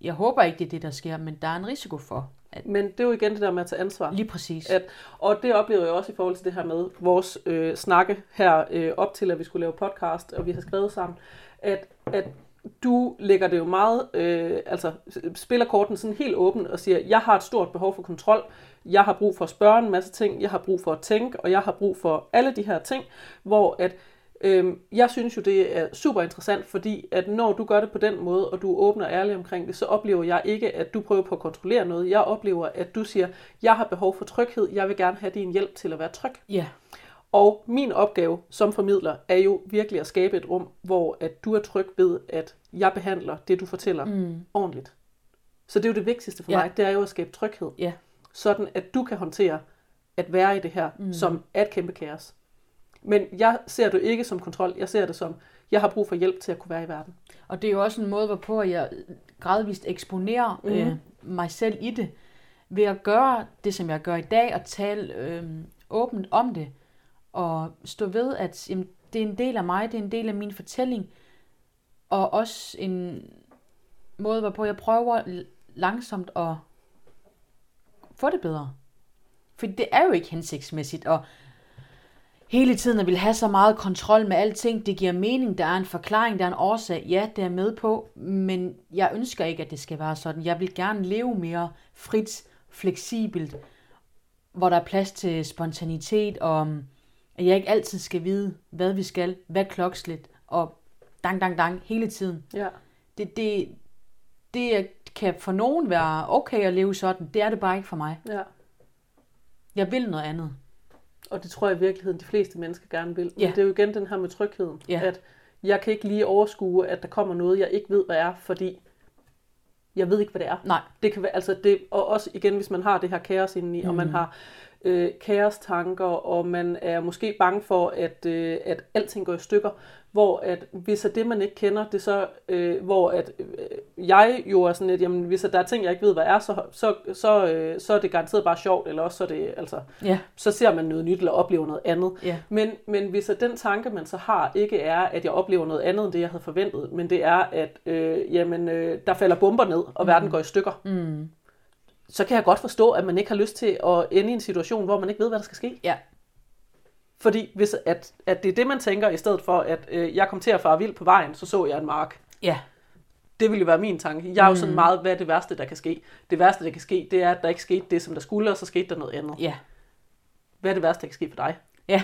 Speaker 2: Jeg håber ikke, det er det, der sker, men der er en risiko for, at
Speaker 1: Men det er jo igen det der med at tage ansvar.
Speaker 2: lige præcis.
Speaker 1: At, og det oplever jeg også i forhold til det her med vores øh, snakke her øh, op til, at vi skulle lave podcast, og vi har skrevet sammen, at, at du lægger det jo meget, øh, altså spiller korten sådan helt åben og siger, jeg har et stort behov for kontrol, jeg har brug for at spørge en masse ting, jeg har brug for at tænke, og jeg har brug for alle de her ting, hvor at Øhm, jeg synes jo, det er super interessant, fordi at når du gør det på den måde, og du er åben og ærlig omkring det, så oplever jeg ikke, at du prøver på at kontrollere noget. Jeg oplever, at du siger, jeg har behov for tryghed, jeg vil gerne have din hjælp til at være tryg.
Speaker 2: Ja,
Speaker 1: Og min opgave som formidler er jo virkelig at skabe et rum, hvor at du er tryg ved, at jeg behandler det, du fortæller, mm. ordentligt. Så det er jo det vigtigste for
Speaker 2: Ja.
Speaker 1: mig, det er jo at skabe tryghed.
Speaker 2: ja,
Speaker 1: Sådan at du kan håndtere at være i det her, mm. som er et kæmpe kaos. Men jeg ser det ikke som kontrol, jeg ser det som, jeg har brug for hjælp til at kunne være i verden.
Speaker 2: og det er jo også en måde, hvorpå jeg gradvist eksponerer mm. øh, mig selv i det, ved at gøre det, som jeg gør i dag, og tale øh, åbent om det, og stå ved, at jamen, det er en del af mig, det er en del af min fortælling, og også en måde, hvorpå jeg prøver langsomt at få det bedre. For det er jo ikke hensigtsmæssigt at hele tiden at vil have så meget kontrol med alting. Det giver mening, der er en forklaring, der er en årsag. Ja, det er med på, men jeg ønsker ikke, at det skal være sådan. Jeg vil gerne leve mere frit, fleksibelt, hvor der er plads til spontanitet, og um, at jeg ikke altid skal vide, hvad vi skal, hvad klokslet, og dang, dang, dang, hele tiden.
Speaker 1: Ja.
Speaker 2: Det, det, det kan for nogen være okay at leve sådan. Det er det bare ikke for mig.
Speaker 1: ja.
Speaker 2: Jeg vil noget andet.
Speaker 1: Og det tror jeg i virkeligheden, de fleste mennesker gerne vil. Men
Speaker 2: Ja.
Speaker 1: det er jo igen den her med trygheden.
Speaker 2: Ja.
Speaker 1: At jeg kan ikke lige overskue, at der kommer noget, jeg ikke ved, hvad er, fordi jeg ved ikke, hvad det er.
Speaker 2: Nej.
Speaker 1: Det kan være, altså det, og også igen, hvis man har det her kaos indeni, mm. og man har øh, kaostanker, og man er måske bange for, at, øh, at alting går i stykker, hvor at hvis er det, man ikke kender, det så, øh, hvor at øh, jeg jo er sådan lidt, jamen hvis der er ting, jeg ikke ved, hvad er, så, så, så, øh, så er det garanteret bare sjovt, eller også så er det, altså,
Speaker 2: Ja.
Speaker 1: så ser man noget nyt, eller oplever noget andet.
Speaker 2: Ja.
Speaker 1: Men, men hvis at den tanke, man så har, ikke er, at jeg oplever noget andet, end det, jeg havde forventet, men det er, at øh, jamen, øh, der falder bomber ned, og mm. verden går i stykker,
Speaker 2: Mm.
Speaker 1: så kan jeg godt forstå, at man ikke har lyst til at ende i en situation, hvor man ikke ved, hvad der skal ske.
Speaker 2: Ja.
Speaker 1: Fordi hvis at, at det er det, man tænker, i stedet for, at øh, jeg kom til at fare vild på vejen, så så jeg en mark.
Speaker 2: Ja.
Speaker 1: Det ville jo være min tanke. Jeg er jo sådan meget, hvad er det værste, der kan ske? Det værste, der kan ske, det er, at der ikke skete det, som der skulle, og så skete der noget andet.
Speaker 2: Ja.
Speaker 1: Hvad er det værste, der kan ske for dig?
Speaker 2: Ja.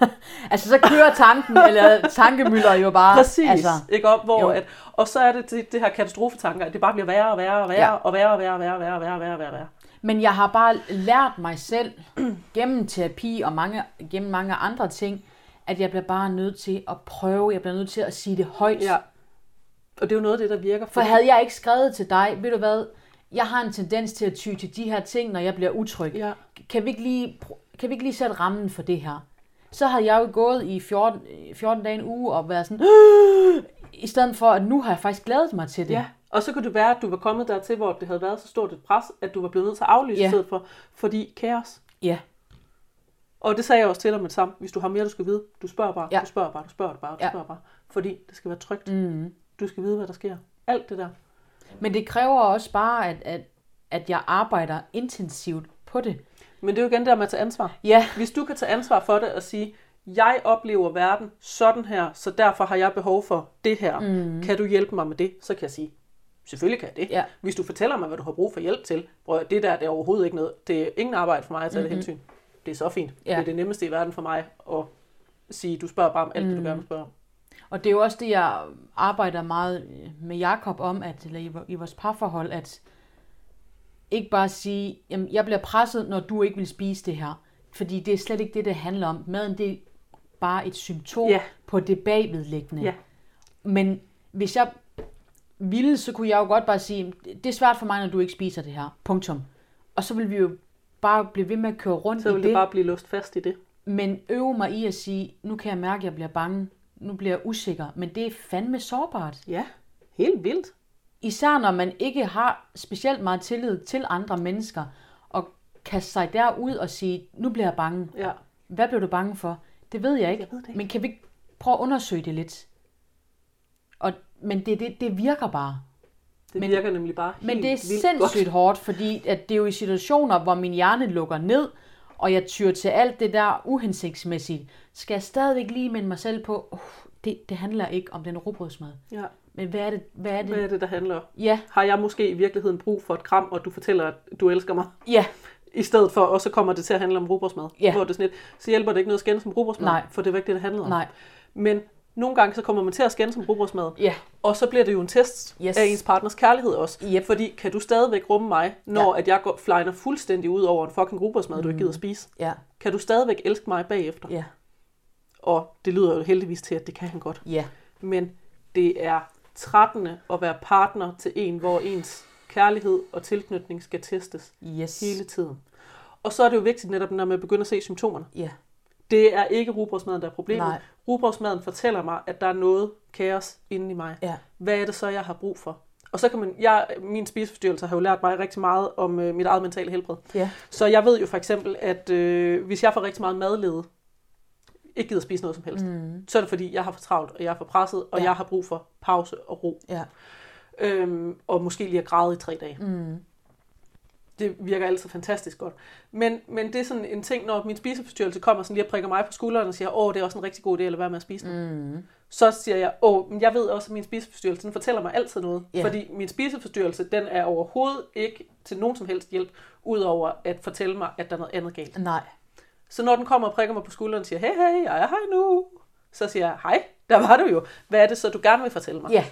Speaker 2: altså, så kører tanken, eller tankemøller jo bare.
Speaker 1: Præcis,
Speaker 2: Altså,
Speaker 1: ikke op, hvor
Speaker 2: jo.
Speaker 1: at, og så er det det, det her katastrofetanker, at det bare bliver værre og værre og værre,
Speaker 2: Ja.
Speaker 1: ja. og værre og værre og værre og værre og værre og værre, og værre, og værre.
Speaker 2: Men jeg har bare lært mig selv, gennem terapi og mange, gennem mange andre ting, at jeg bliver bare nødt til at prøve, jeg bliver nødt til at sige det højt.
Speaker 1: Ja. Og det er jo noget af det, der virker.
Speaker 2: For havde jeg ikke skrevet til dig, ved du hvad, jeg har en tendens til at ty til de her ting, når jeg bliver utryg.
Speaker 1: Ja.
Speaker 2: Kan vi ikke lige, kan vi ikke lige sætte rammen for det her? Så havde jeg jo gået i 14, 14 dage en uge og været sådan, i stedet for, at nu har jeg faktisk glædet mig til det.
Speaker 1: Ja, og så kunne det være, at du var kommet dertil, hvor det havde været så stort et pres, at du var blevet nødt til at aflyse
Speaker 2: Ja.
Speaker 1: stedet for, fordi kaos.
Speaker 2: Ja.
Speaker 1: Og det sagde jeg også til dig med det samme. Hvis du har mere, du skal vide, du spørger bare,
Speaker 2: Ja.
Speaker 1: du spørger bare, du spørger bare, du
Speaker 2: Ja.
Speaker 1: spørger bare. Fordi det skal være trygt.
Speaker 2: Mm.
Speaker 1: Du skal vide, hvad der sker. Alt det der.
Speaker 2: Men det kræver også bare, at, at, at jeg arbejder intensivt på det.
Speaker 1: Men det er jo igen der med at tage ansvar.
Speaker 2: Ja,
Speaker 1: Hvis du kan tage ansvar for det og sige, jeg oplever verden sådan her, så derfor har jeg behov for det her. Mm. Kan du hjælpe mig med det? Så kan jeg sige, selvfølgelig kan jeg det.
Speaker 2: Ja.
Speaker 1: Hvis du fortæller mig, hvad du har brug for hjælp til, at- det der det er overhovedet ikke noget. Det er ingen arbejde for mig at tage mm-hmm. det hensyn. Det er så fint.
Speaker 2: Ja.
Speaker 1: Det er det nemmeste i verden for mig at sige, du spørger bare om alt, mm. det du gerne vil spørge om.
Speaker 2: Og det er jo også det, jeg arbejder meget med Jakob om, at, eller i, i vores parforhold, at ikke bare sige, jamen, jeg bliver presset, når du ikke vil spise det her. Fordi det er slet ikke det, det handler om. Maden, det er bare et symptom
Speaker 1: Ja.
Speaker 2: på det bagvedliggende.
Speaker 1: Ja.
Speaker 2: Men hvis jeg ville, så kunne jeg jo godt bare sige, det er svært for mig, når du ikke spiser det her. Punktum. Og så vil vi jo bare blive ved med at køre rundt
Speaker 1: Så
Speaker 2: i
Speaker 1: vil
Speaker 2: det.
Speaker 1: det bare blive låst fast i det.
Speaker 2: Men øve mig i at sige, nu kan jeg mærke, at jeg bliver bange. Nu bliver jeg usikker. Men det er fandme sårbart.
Speaker 1: Ja, helt vildt.
Speaker 2: Især når man ikke har specielt meget tillid til andre mennesker. Og kaste sig derud og sige, nu bliver jeg bange.
Speaker 1: Ja.
Speaker 2: Hvad blev du bange for? Det ved jeg ikke.
Speaker 1: Jeg ved det ikke.
Speaker 2: Men kan vi ikke prøve at undersøge det lidt? Og, men det, det, det virker bare.
Speaker 1: Det
Speaker 2: Men-
Speaker 1: virker nemlig bare helt
Speaker 2: Men det er sindssygt
Speaker 1: godt.
Speaker 2: hårdt, fordi at det er jo i situationer, hvor min hjerne lukker ned, og jeg tyr til alt det der uhensigtsmæssigt, skal jeg stadigvæk lige minde mig selv på, uh, det, det handler ikke om den rugbrødsmad.
Speaker 1: Ja.
Speaker 2: Men hvad er det? Hvad er det?
Speaker 1: Hvad er det, der handler om?
Speaker 2: Ja,
Speaker 1: Har jeg måske i virkeligheden brug for et kram, og du fortæller, at du elsker mig?
Speaker 2: ja,
Speaker 1: I stedet for, og så kommer det til at handle om rugbrødsmad.
Speaker 2: Ja.
Speaker 1: Hvor det er sådan lidt, så hjælper det ikke noget at skændes om rugbrødsmad,
Speaker 2: Nej.
Speaker 1: for det var ikke det, det handlede om.
Speaker 2: nej,
Speaker 1: Men nogle gange så kommer man til at skændes om rugbrødsmad,
Speaker 2: ja,
Speaker 1: og så bliver det jo en test
Speaker 2: Yes.
Speaker 1: af ens partners kærlighed også.
Speaker 2: Yep.
Speaker 1: Fordi kan du stadigvæk rumme mig, når ja. at jeg går, flyner fuldstændig ud over en fucking rugbrødsmad, mm. du ikke gider spise?
Speaker 2: ja,
Speaker 1: Kan du stadigvæk elske mig bagefter?
Speaker 2: ja,
Speaker 1: Og det lyder jo heldigvis til, at det kan han godt.
Speaker 2: ja,
Speaker 1: Men det er trættende at være partner til en, hvor ens kærlighed og tilknytning skal testes
Speaker 2: yes,
Speaker 1: hele tiden. Og så er det jo vigtigt netop, når man begynder at se symptomerne.
Speaker 2: ja,
Speaker 1: Det er ikke rugbrødsmaden, der er problemet.
Speaker 2: Nej.
Speaker 1: Rugbrødsmaden fortæller mig, at der er noget kaos inde i mig.
Speaker 2: ja,
Speaker 1: Hvad er det så, jeg har brug for? Og så kan man, jeg, min spiseforstyrrelse har jo lært mig rigtig meget om øh, mit eget mentale helbred.
Speaker 2: ja,
Speaker 1: Så jeg ved jo for eksempel, at øh, hvis jeg får rigtig meget madlede, ikke gider spise noget som helst, mm. så er det fordi, jeg har for travlt, og jeg er for presset, og
Speaker 2: Ja.
Speaker 1: jeg har brug for pause og ro.
Speaker 2: ja,
Speaker 1: Øhm, og måske lige at græde i tre dage.
Speaker 2: mm,
Speaker 1: Det virker altid fantastisk godt. Men, men det er sådan en ting, når min spiseforstyrrelse kommer sådan lige og prikker mig på skulderen og siger, åh, det er også en rigtig god idé at være med at spise den.
Speaker 2: mm,
Speaker 1: Så siger jeg, åh, men jeg ved også, at min spiseforstyrrelse den fortæller mig altid noget.
Speaker 2: Ja.
Speaker 1: Fordi min spiseforstyrrelse, den er overhovedet ikke til nogen som helst hjælp, udover at fortælle mig, at der er noget andet galt.
Speaker 2: nej,
Speaker 1: Så når den kommer og prikker mig på skulderen og siger, hey, hey, jeg er her nu, så siger jeg, hej, der var du jo. Hvad er det så, du gerne vil fortælle mig?
Speaker 2: ja,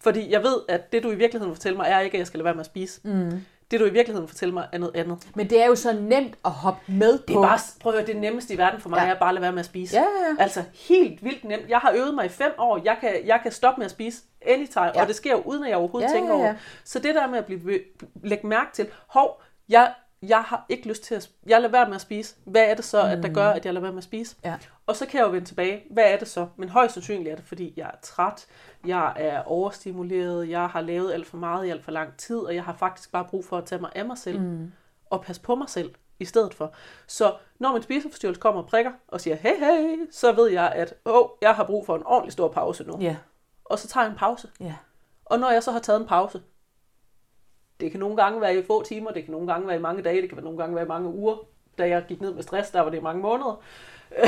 Speaker 1: Fordi jeg ved, at det, du i virkeligheden vil fortælle mig, er ikke, at jeg skal lade være med at spise.
Speaker 2: mm.
Speaker 1: Det, du i virkeligheden vil fortælle mig, er noget andet.
Speaker 2: Men det er jo så nemt at hoppe med
Speaker 1: Det
Speaker 2: på.
Speaker 1: er bare, prøv at høre, det nemmeste i verden for mig,
Speaker 2: Ja.
Speaker 1: er bare at lade være med at spise.
Speaker 2: Ja, ja, ja.
Speaker 1: Altså helt vildt nemt. Jeg har øvet mig i fem år. Jeg kan, jeg kan stoppe med at spise anytime,
Speaker 2: Ja.
Speaker 1: og det sker jo uden at jeg overhovedet
Speaker 2: Ja,
Speaker 1: tænker
Speaker 2: ja, ja.
Speaker 1: over. det. Så det der med at blive, lægge mærke til, hov, jeg, jeg har ikke lyst til at jeg lader være med at spise. Hvad er det så, at der gør, at jeg lader være med at spise?
Speaker 2: Ja.
Speaker 1: Og så kan jeg jo vende tilbage. Hvad er det så? Men højst sandsynligt er det, fordi jeg er træt, jeg er overstimuleret, jeg har lavet alt for meget i alt for lang tid, og jeg har faktisk bare brug for at tage mig af mig selv
Speaker 2: Mm.
Speaker 1: og passe på mig selv i stedet for. Så når min spiseforstyrrelse kommer og prikker og siger, hey, hey, så ved jeg, at åh, jeg har brug for en ordentlig stor pause nu.
Speaker 2: Ja,
Speaker 1: Og så tager jeg en pause.
Speaker 2: ja,
Speaker 1: Og når jeg så har taget en pause, det kan nogle gange være i få timer, det kan nogle gange være i mange dage, det kan nogle gange være i mange uger. Da jeg gik ned med stress, der var det i mange måneder.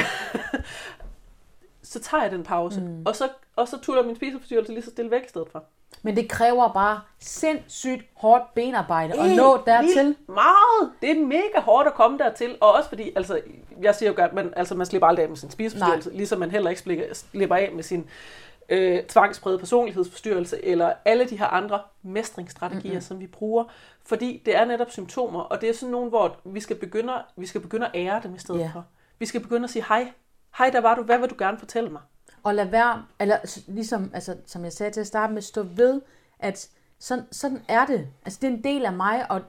Speaker 1: så tager jeg den pause, mm. og, så, og så tuller min spiseforstyrrelse lige så stille væk i stedet for.
Speaker 2: Men det kræver bare sindssygt hårdt benarbejde at nå dertil.
Speaker 1: meget. Det er mega hårdt at komme dertil. Og også fordi, altså, jeg siger jo godt, man, altså, man slipper aldrig af med sin spiseforstyrrelse, ligesom man heller ikke slipper, af med sin øh, tvangspræget personlighedsforstyrrelse, eller alle de her andre mestringsstrategier, mm-hmm. som vi bruger. Fordi det er netop symptomer, og det er sådan nogle, hvor vi skal begynde, vi skal begynde at ære dem i stedet
Speaker 2: Ja.
Speaker 1: for. Vi skal begynde at sige, hej, hej, der var du, hvad vil du gerne fortælle mig?
Speaker 2: Og lad være, eller ligesom, altså, som jeg sagde til at starte med, stå ved, at sådan, sådan er det. Altså, det er en del af mig, og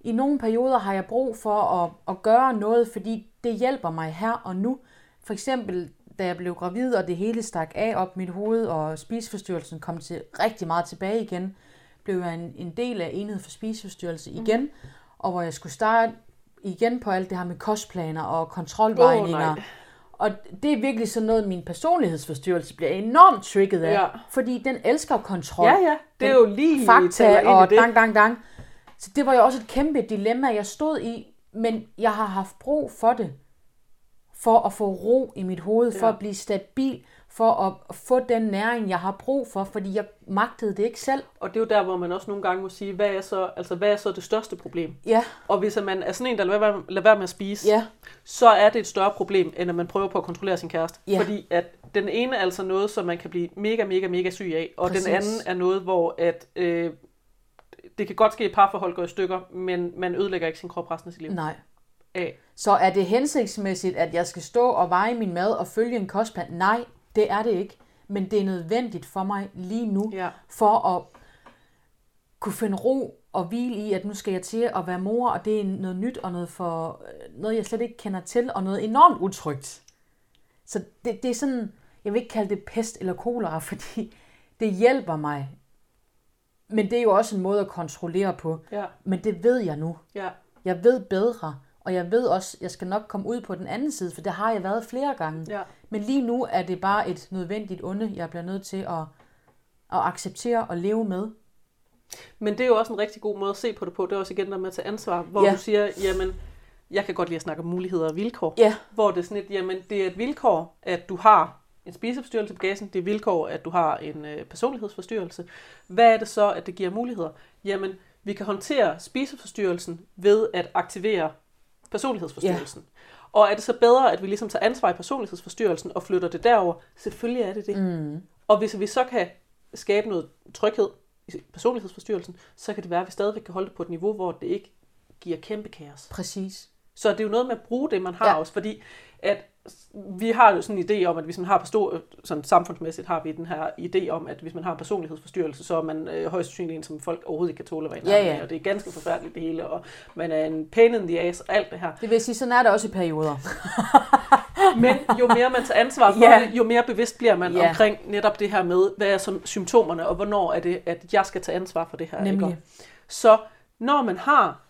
Speaker 2: i nogle perioder har jeg brug for at, at gøre noget, fordi det hjælper mig her og nu. For eksempel, da jeg blev gravid, og det hele stak af op mit hoved, og spiseforstyrrelsen kom til rigtig meget tilbage igen, blev jeg en, en del af enhed for spiseforstyrrelse igen, mm. og hvor jeg skulle starte igen på alt det her med kostplaner og kontrolvejninger.
Speaker 1: Nej.
Speaker 2: og det er virkelig sådan noget, min personlighedsforstyrrelse bliver enormt trigget af,
Speaker 1: Ja.
Speaker 2: fordi den elsker kontrol.
Speaker 1: Ja, ja, det er jo lige
Speaker 2: Fakta og
Speaker 1: det.
Speaker 2: dang, dang, dang. Så det var jo også et kæmpe dilemma, jeg stod i, men jeg har haft brug for det, for at få ro i mit hoved, for
Speaker 1: Ja.
Speaker 2: at blive stabil, for at få den næring, jeg har brug for, fordi jeg magtede det ikke selv.
Speaker 1: Og det er jo der, hvor man også nogle gange må sige, hvad er så, altså, hvad er så det største problem?
Speaker 2: Ja,
Speaker 1: Og hvis man er sådan en, der lader være, lader være med at spise,
Speaker 2: ja,
Speaker 1: så er det et større problem, end at man prøver på at kontrollere sin kæreste.
Speaker 2: Ja.
Speaker 1: Fordi at den ene er altså noget, som man kan blive mega, mega, mega syg af, og
Speaker 2: Præcis.
Speaker 1: den anden er noget, hvor at, øh, det kan godt ske, at parforhold går i stykker, men man ødelægger ikke sin krop resten af sit liv
Speaker 2: nej.
Speaker 1: af.
Speaker 2: Så er det hensigtsmæssigt, at jeg skal stå og veje min mad og følge en kostplan? Nej, det er det ikke. Men det er nødvendigt for mig lige nu,
Speaker 1: Ja.
Speaker 2: for at kunne finde ro og hvile i, at nu skal jeg til at være mor, og det er noget nyt og noget, for, noget jeg slet ikke kender til, og noget enormt utrygt. Så det, det er sådan, jeg vil ikke kalde det pest eller kolera, fordi det hjælper mig. Men det er jo også en måde at kontrollere på.
Speaker 1: Ja,
Speaker 2: Men det ved jeg nu.
Speaker 1: ja,
Speaker 2: Jeg ved bedre, og jeg ved også, at jeg skal nok komme ud på den anden side, for det har jeg været flere gange.
Speaker 1: ja.
Speaker 2: Men lige nu er det bare et nødvendigt onde, jeg bliver nødt til at, at acceptere og leve med.
Speaker 1: Men det er jo også en rigtig god måde at se på det på. Det er også igen der med at tage ansvar, hvor
Speaker 2: Ja.
Speaker 1: du siger, jamen, jeg kan godt lide at snakke om muligheder og vilkår.
Speaker 2: Ja,
Speaker 1: Hvor det er sådan et, jamen, det er et vilkår, at du har en spiseforstyrrelse på gassen. Det er et vilkår, at du har en øh, personlighedsforstyrrelse. Hvad er det så, at det giver muligheder? Jamen, vi kan håndtere spiseforstyrrelsen ved at aktivere personlighedsforstyrrelsen. Ja. Og er det så bedre, at vi ligesom tager ansvar i personlighedsforstyrrelsen og flytter det derover? Selvfølgelig er det det.
Speaker 2: mm,
Speaker 1: Og hvis vi så kan skabe noget tryghed i personlighedsforstyrrelsen, så kan det være, at vi stadigvæk kan holde det på et niveau, hvor det ikke giver kæmpe kaos.
Speaker 2: præcis.
Speaker 1: Så det er jo noget med at bruge det, man har
Speaker 2: Ja.
Speaker 1: også, fordi at vi har jo sådan en idé om, at hvis man har forstå, sådan samfundsmæssigt har vi den her idé om, at hvis man har en personlighedsforstyrrelse, så er man øh, højst sandsynligt en, som folk overhovedet ikke kan tåle at være
Speaker 2: Ja, ja.
Speaker 1: af, og det er ganske forfærdeligt det hele, og man er en pain in the ass, og alt det her.
Speaker 2: Det vil sige, sådan er det også i perioder.
Speaker 1: Men jo mere man tager ansvar for
Speaker 2: Ja.
Speaker 1: det, jo mere bevidst bliver man
Speaker 2: Ja.
Speaker 1: omkring netop det her med, hvad er som symptomerne, og hvornår er det, at jeg skal tage ansvar for det her.
Speaker 2: Nemlig.
Speaker 1: Ikke? Så når man har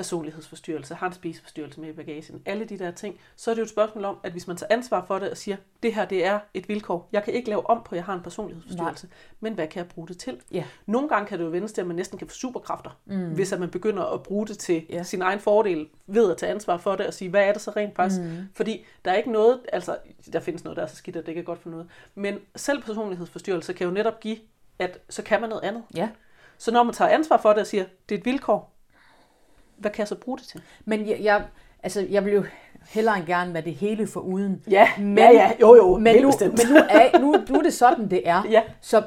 Speaker 1: personlighedsforstyrrelse, har en spiseforstyrrelse med i bagagen, alle de der ting, så er det jo et spørgsmål om, at hvis man tager ansvar for det og siger, det her det er et vilkår, jeg kan ikke lave om på, at jeg har en personlighedsforstyrrelse, Nej. men hvad kan jeg bruge det til?
Speaker 2: Ja.
Speaker 1: Nogle gange kan det jo vendes til, at man næsten kan få superkræfter, mm. hvis at man begynder at bruge det til
Speaker 2: Ja.
Speaker 1: sin egen fordel, ved at tage ansvar for det og sige, hvad er det så rent faktisk? Mm. Fordi der er ikke noget, altså der findes noget, der er så skidt, at det ikke er godt for noget, men selv personlighedsforstyrrelse kan jo netop give, at så kan man noget andet.
Speaker 2: Ja.
Speaker 1: Så når man tager ansvar for det og siger, det er et vilkår, hvad kan jeg så bruge det til?
Speaker 2: Men jeg, jeg, altså, jeg vil jo hellere end gerne være det hele for uden.
Speaker 1: Ja,
Speaker 2: Men,
Speaker 1: ja, ja, jo, jo,
Speaker 2: men
Speaker 1: helt
Speaker 2: nu,
Speaker 1: bestemt.
Speaker 2: men nu er, nu, nu er det sådan, det er.
Speaker 1: Ja.
Speaker 2: Så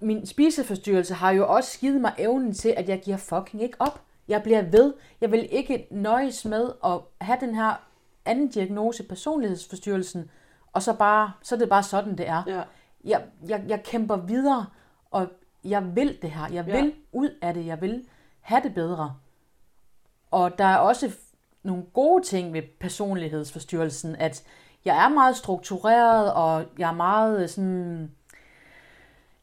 Speaker 2: min spiseforstyrrelse har jo også givet mig evnen til, at jeg giver fucking ikke op. Jeg bliver ved. Jeg vil ikke nøjes med at have den her anden diagnose, personlighedsforstyrrelsen, og så, bare, så er det bare sådan, det er.
Speaker 1: Ja.
Speaker 2: Jeg, jeg, jeg kæmper videre, og jeg vil det her. Jeg
Speaker 1: Ja.
Speaker 2: vil ud af det. Jeg vil have det bedre. Og der er også nogle gode ting ved personlighedsforstyrrelsen, at jeg er meget struktureret, og jeg er meget øh, sådan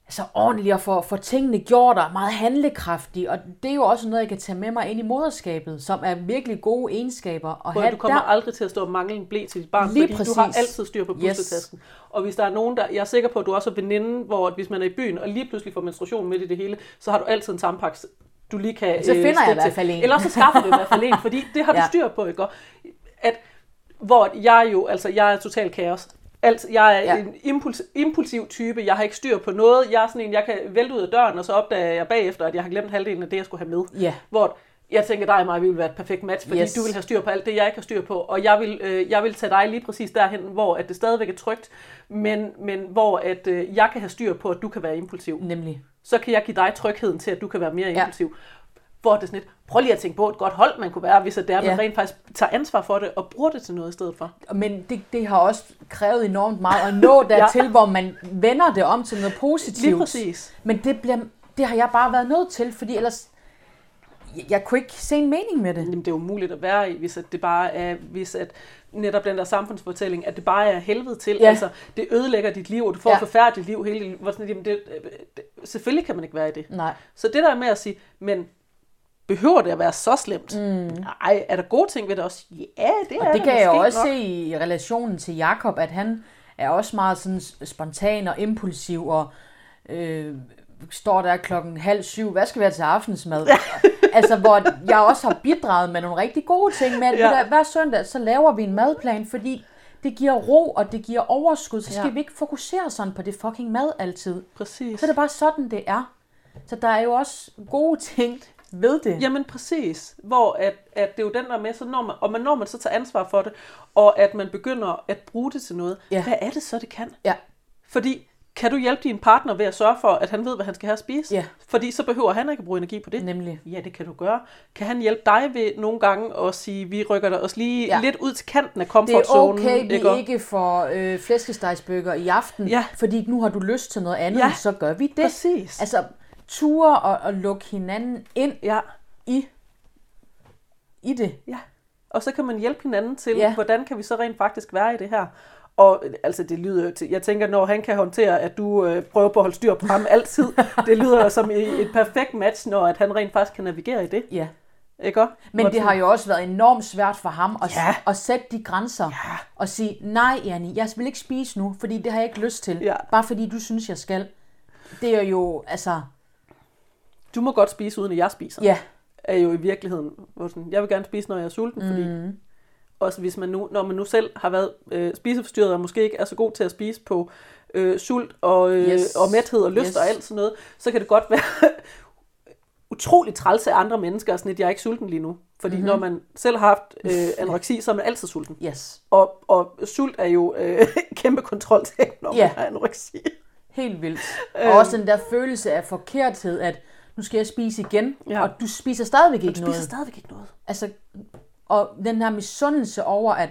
Speaker 2: altså ordentlig og får, får tingene gjort og meget handlekraftig. Og det er jo også noget, jeg kan tage med mig ind i moderskabet, som er virkelig gode egenskaber.
Speaker 1: Prøv,
Speaker 2: have
Speaker 1: du kommer
Speaker 2: der.
Speaker 1: aldrig til at stå og mangle en blæ til dit barn,
Speaker 2: Lige
Speaker 1: fordi
Speaker 2: præcis.
Speaker 1: du har altid styr på
Speaker 2: Yes.
Speaker 1: pusletasken. Og hvis der er nogen, der... Jeg er sikker på, at du også er veninde, hvor at hvis man er i byen, og lige pludselig får menstruation midt i det hele, så har du altid en tampaks, du lige kan
Speaker 2: Så finder jeg
Speaker 1: stikke
Speaker 2: i hvert fald en.
Speaker 1: Eller så skaffer du i hvert fald en, fordi det har du
Speaker 2: Ja.
Speaker 1: styr på, ikke? At, hvor jeg jo, altså jeg er total kaos. Alt, jeg er
Speaker 2: Ja.
Speaker 1: en impuls, impulsiv type, jeg har ikke styr på noget. Jeg er sådan en, jeg kan vælte ud af døren, og så opdager jeg bagefter, at jeg har glemt halvdelen af det, jeg skulle have med.
Speaker 2: Ja.
Speaker 1: Hvor jeg tænker, dig og mig vi vil være et perfekt match, fordi
Speaker 2: yes.
Speaker 1: du vil have styr på alt det, jeg ikke har styr på. Og jeg vil, øh, jeg vil tage dig lige præcis derhen, hvor at det stadigvæk er trygt, men, men hvor at, øh, jeg kan have styr på, at du kan være impulsiv.
Speaker 2: Nemlig.
Speaker 1: Så kan jeg give dig trygheden til, at du kan være mere
Speaker 2: Ja.
Speaker 1: impulsiv. Hvor det sådan lidt, prøv lige at tænke på et godt hold, man kunne være, hvis det er, at man
Speaker 2: Ja.
Speaker 1: rent faktisk tager ansvar for det og bruger det til noget i stedet for.
Speaker 2: Men det, det har også krævet enormt meget at nå dertil, ja. hvor man vender det om til noget positivt.
Speaker 1: Lige præcis.
Speaker 2: Men det, bliver, det har jeg bare været nødt til, fordi ellers... Jeg, jeg kunne ikke se en mening med det.
Speaker 1: Jamen, det er umuligt at være i, hvis at det bare er, hvis at netop den der samfundsfortælling, at det bare er helvede til.
Speaker 2: Ja.
Speaker 1: Altså, det ødelægger dit liv, og du får
Speaker 2: Ja.
Speaker 1: forfærdeligt liv hele. Hvor sådan, jamen, det, det, selvfølgelig kan man ikke være i det.
Speaker 2: Nej.
Speaker 1: Så det der med at sige, men behøver det at være så slemt? Mm. Er der gode ting ved det også? Ja, det er
Speaker 2: Og det
Speaker 1: der
Speaker 2: kan jeg også
Speaker 1: nok.
Speaker 2: se i relationen til Jakob, at han er også meget sådan spontan og impulsiv og øh, står der klokken halv syv, hvad skal vi have til aftensmad? altså, hvor jeg også har bidraget med nogle rigtig gode ting med, at
Speaker 1: Ja.
Speaker 2: ja. hver søndag, så laver vi en madplan, fordi Det giver ro, og det giver overskud. Så skal
Speaker 1: Ja.
Speaker 2: vi ikke fokusere sådan på det fucking mad altid.
Speaker 1: Præcis.
Speaker 2: Så er det bare sådan, det er. Så der er jo også gode ting ved det.
Speaker 1: Jamen præcis, hvor at, at det er jo den der med, så når man, og man, når man så tager ansvar for det, og at man begynder at bruge det til noget,
Speaker 2: Ja.
Speaker 1: hvad er det så, det kan?
Speaker 2: Ja.
Speaker 1: Fordi, kan du hjælpe din partner ved at sørge for, at han ved, hvad han skal have at spise?
Speaker 2: Ja.
Speaker 1: Fordi så behøver han ikke at bruge energi på det.
Speaker 2: Nemlig.
Speaker 1: Ja, det kan du gøre. Kan han hjælpe dig ved nogle gange at sige, vi rykker os lige
Speaker 2: Ja.
Speaker 1: lidt ud til kanten af
Speaker 2: Det er
Speaker 1: komfortzonen?
Speaker 2: okay, vi
Speaker 1: ikke?
Speaker 2: ikke får øh, flæskestegsbøger i aften,
Speaker 1: Ja.
Speaker 2: fordi nu har du lyst til noget andet,
Speaker 1: Ja.
Speaker 2: så gør vi det.
Speaker 1: Præcis.
Speaker 2: Altså, ture og, og lukke hinanden ind
Speaker 1: Ja,
Speaker 2: i, i det.
Speaker 1: ja. Og så kan man hjælpe hinanden til,
Speaker 2: ja.
Speaker 1: hvordan kan vi så rent faktisk være i det her? Og altså, det lyder til, jeg tænker, når han kan håndtere, at du øh, prøver på at holde styr på ham altid, det lyder som et, et perfekt match, når at han rent faktisk kan navigere i det.
Speaker 2: Ja.
Speaker 1: Ikke også?
Speaker 2: Men det har jo også været enormt svært for ham at,
Speaker 1: Ja.
Speaker 2: at sætte de grænser.
Speaker 1: Ja.
Speaker 2: Og sige, nej Janni, jeg vil ikke spise nu, fordi det har jeg ikke lyst til.
Speaker 1: Ja.
Speaker 2: Bare fordi du synes, jeg skal. Det er jo, altså,
Speaker 1: Du må godt spise, uden at jeg spiser.
Speaker 2: ja,
Speaker 1: er jo i virkeligheden, hvor sådan, jeg vil gerne spise, når jeg er sulten, mm. fordi også hvis man nu, når man nu selv har været øh, spiseforstyrret, og måske ikke er så god til at spise på øh, sult og, øh,
Speaker 2: Yes.
Speaker 1: og mæthed og lyst
Speaker 2: Yes.
Speaker 1: og alt sådan noget, så kan det godt være utroligt træls af andre mennesker, sådan at jeg er ikke sulten lige nu. Fordi mm-hmm. når man selv har haft øh, anoreksi, så er man altid sulten.
Speaker 2: yes.
Speaker 1: Og, og sult er jo øh, kæmpe kontroltab, når
Speaker 2: Ja.
Speaker 1: man har anoreksi.
Speaker 2: Helt vildt.
Speaker 1: Øhm.
Speaker 2: Og også den der følelse af forkerthed, at nu skal jeg spise igen,
Speaker 1: Ja.
Speaker 2: og du spiser stadigvæk ikke
Speaker 1: Du
Speaker 2: noget.
Speaker 1: spiser stadigvæk ikke noget.
Speaker 2: Altså, og den her misundelse over, at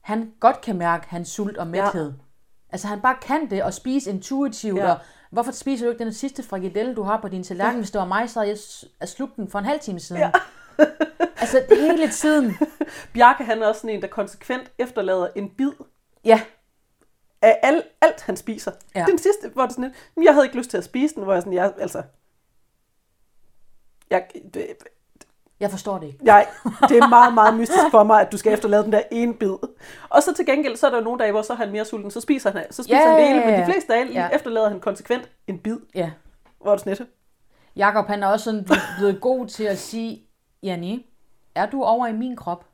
Speaker 2: han godt kan mærke hans sult og mæthed. Ja. Altså, han bare kan det, og spise intuitivt, ja. Og hvorfor spiser du ikke den sidste frikadelle, du har på din tallerken? Ja. Hvis det var mig, så havde jeg slugt den for en halv time siden. Ja. altså, hele tiden.
Speaker 1: Bjarke han er også sådan en, der konsekvent efterlader en bid
Speaker 2: Ja,
Speaker 1: af al, alt, han spiser.
Speaker 2: Ja.
Speaker 1: Den sidste, hvor det sådan lidt, "Men jeg havde ikke lyst til at spise den, hvor jeg sådan, jeg, altså, jeg,
Speaker 2: jeg forstår det ikke.
Speaker 1: jeg, det er meget, meget mystisk for mig, at du skal efterlade den der ene bid. Og så til gengæld, så er der nogle dage, hvor så er han mere sulten, så spiser han, så spiser
Speaker 2: Ja,
Speaker 1: han det hele, men de fleste dage
Speaker 2: ja.
Speaker 1: efterlader han konsekvent en bid,
Speaker 2: Ja.
Speaker 1: hvor det sådan lidt,
Speaker 2: Jakob, han er også sådan blevet- god til at sige, Janni, er du over i min krop?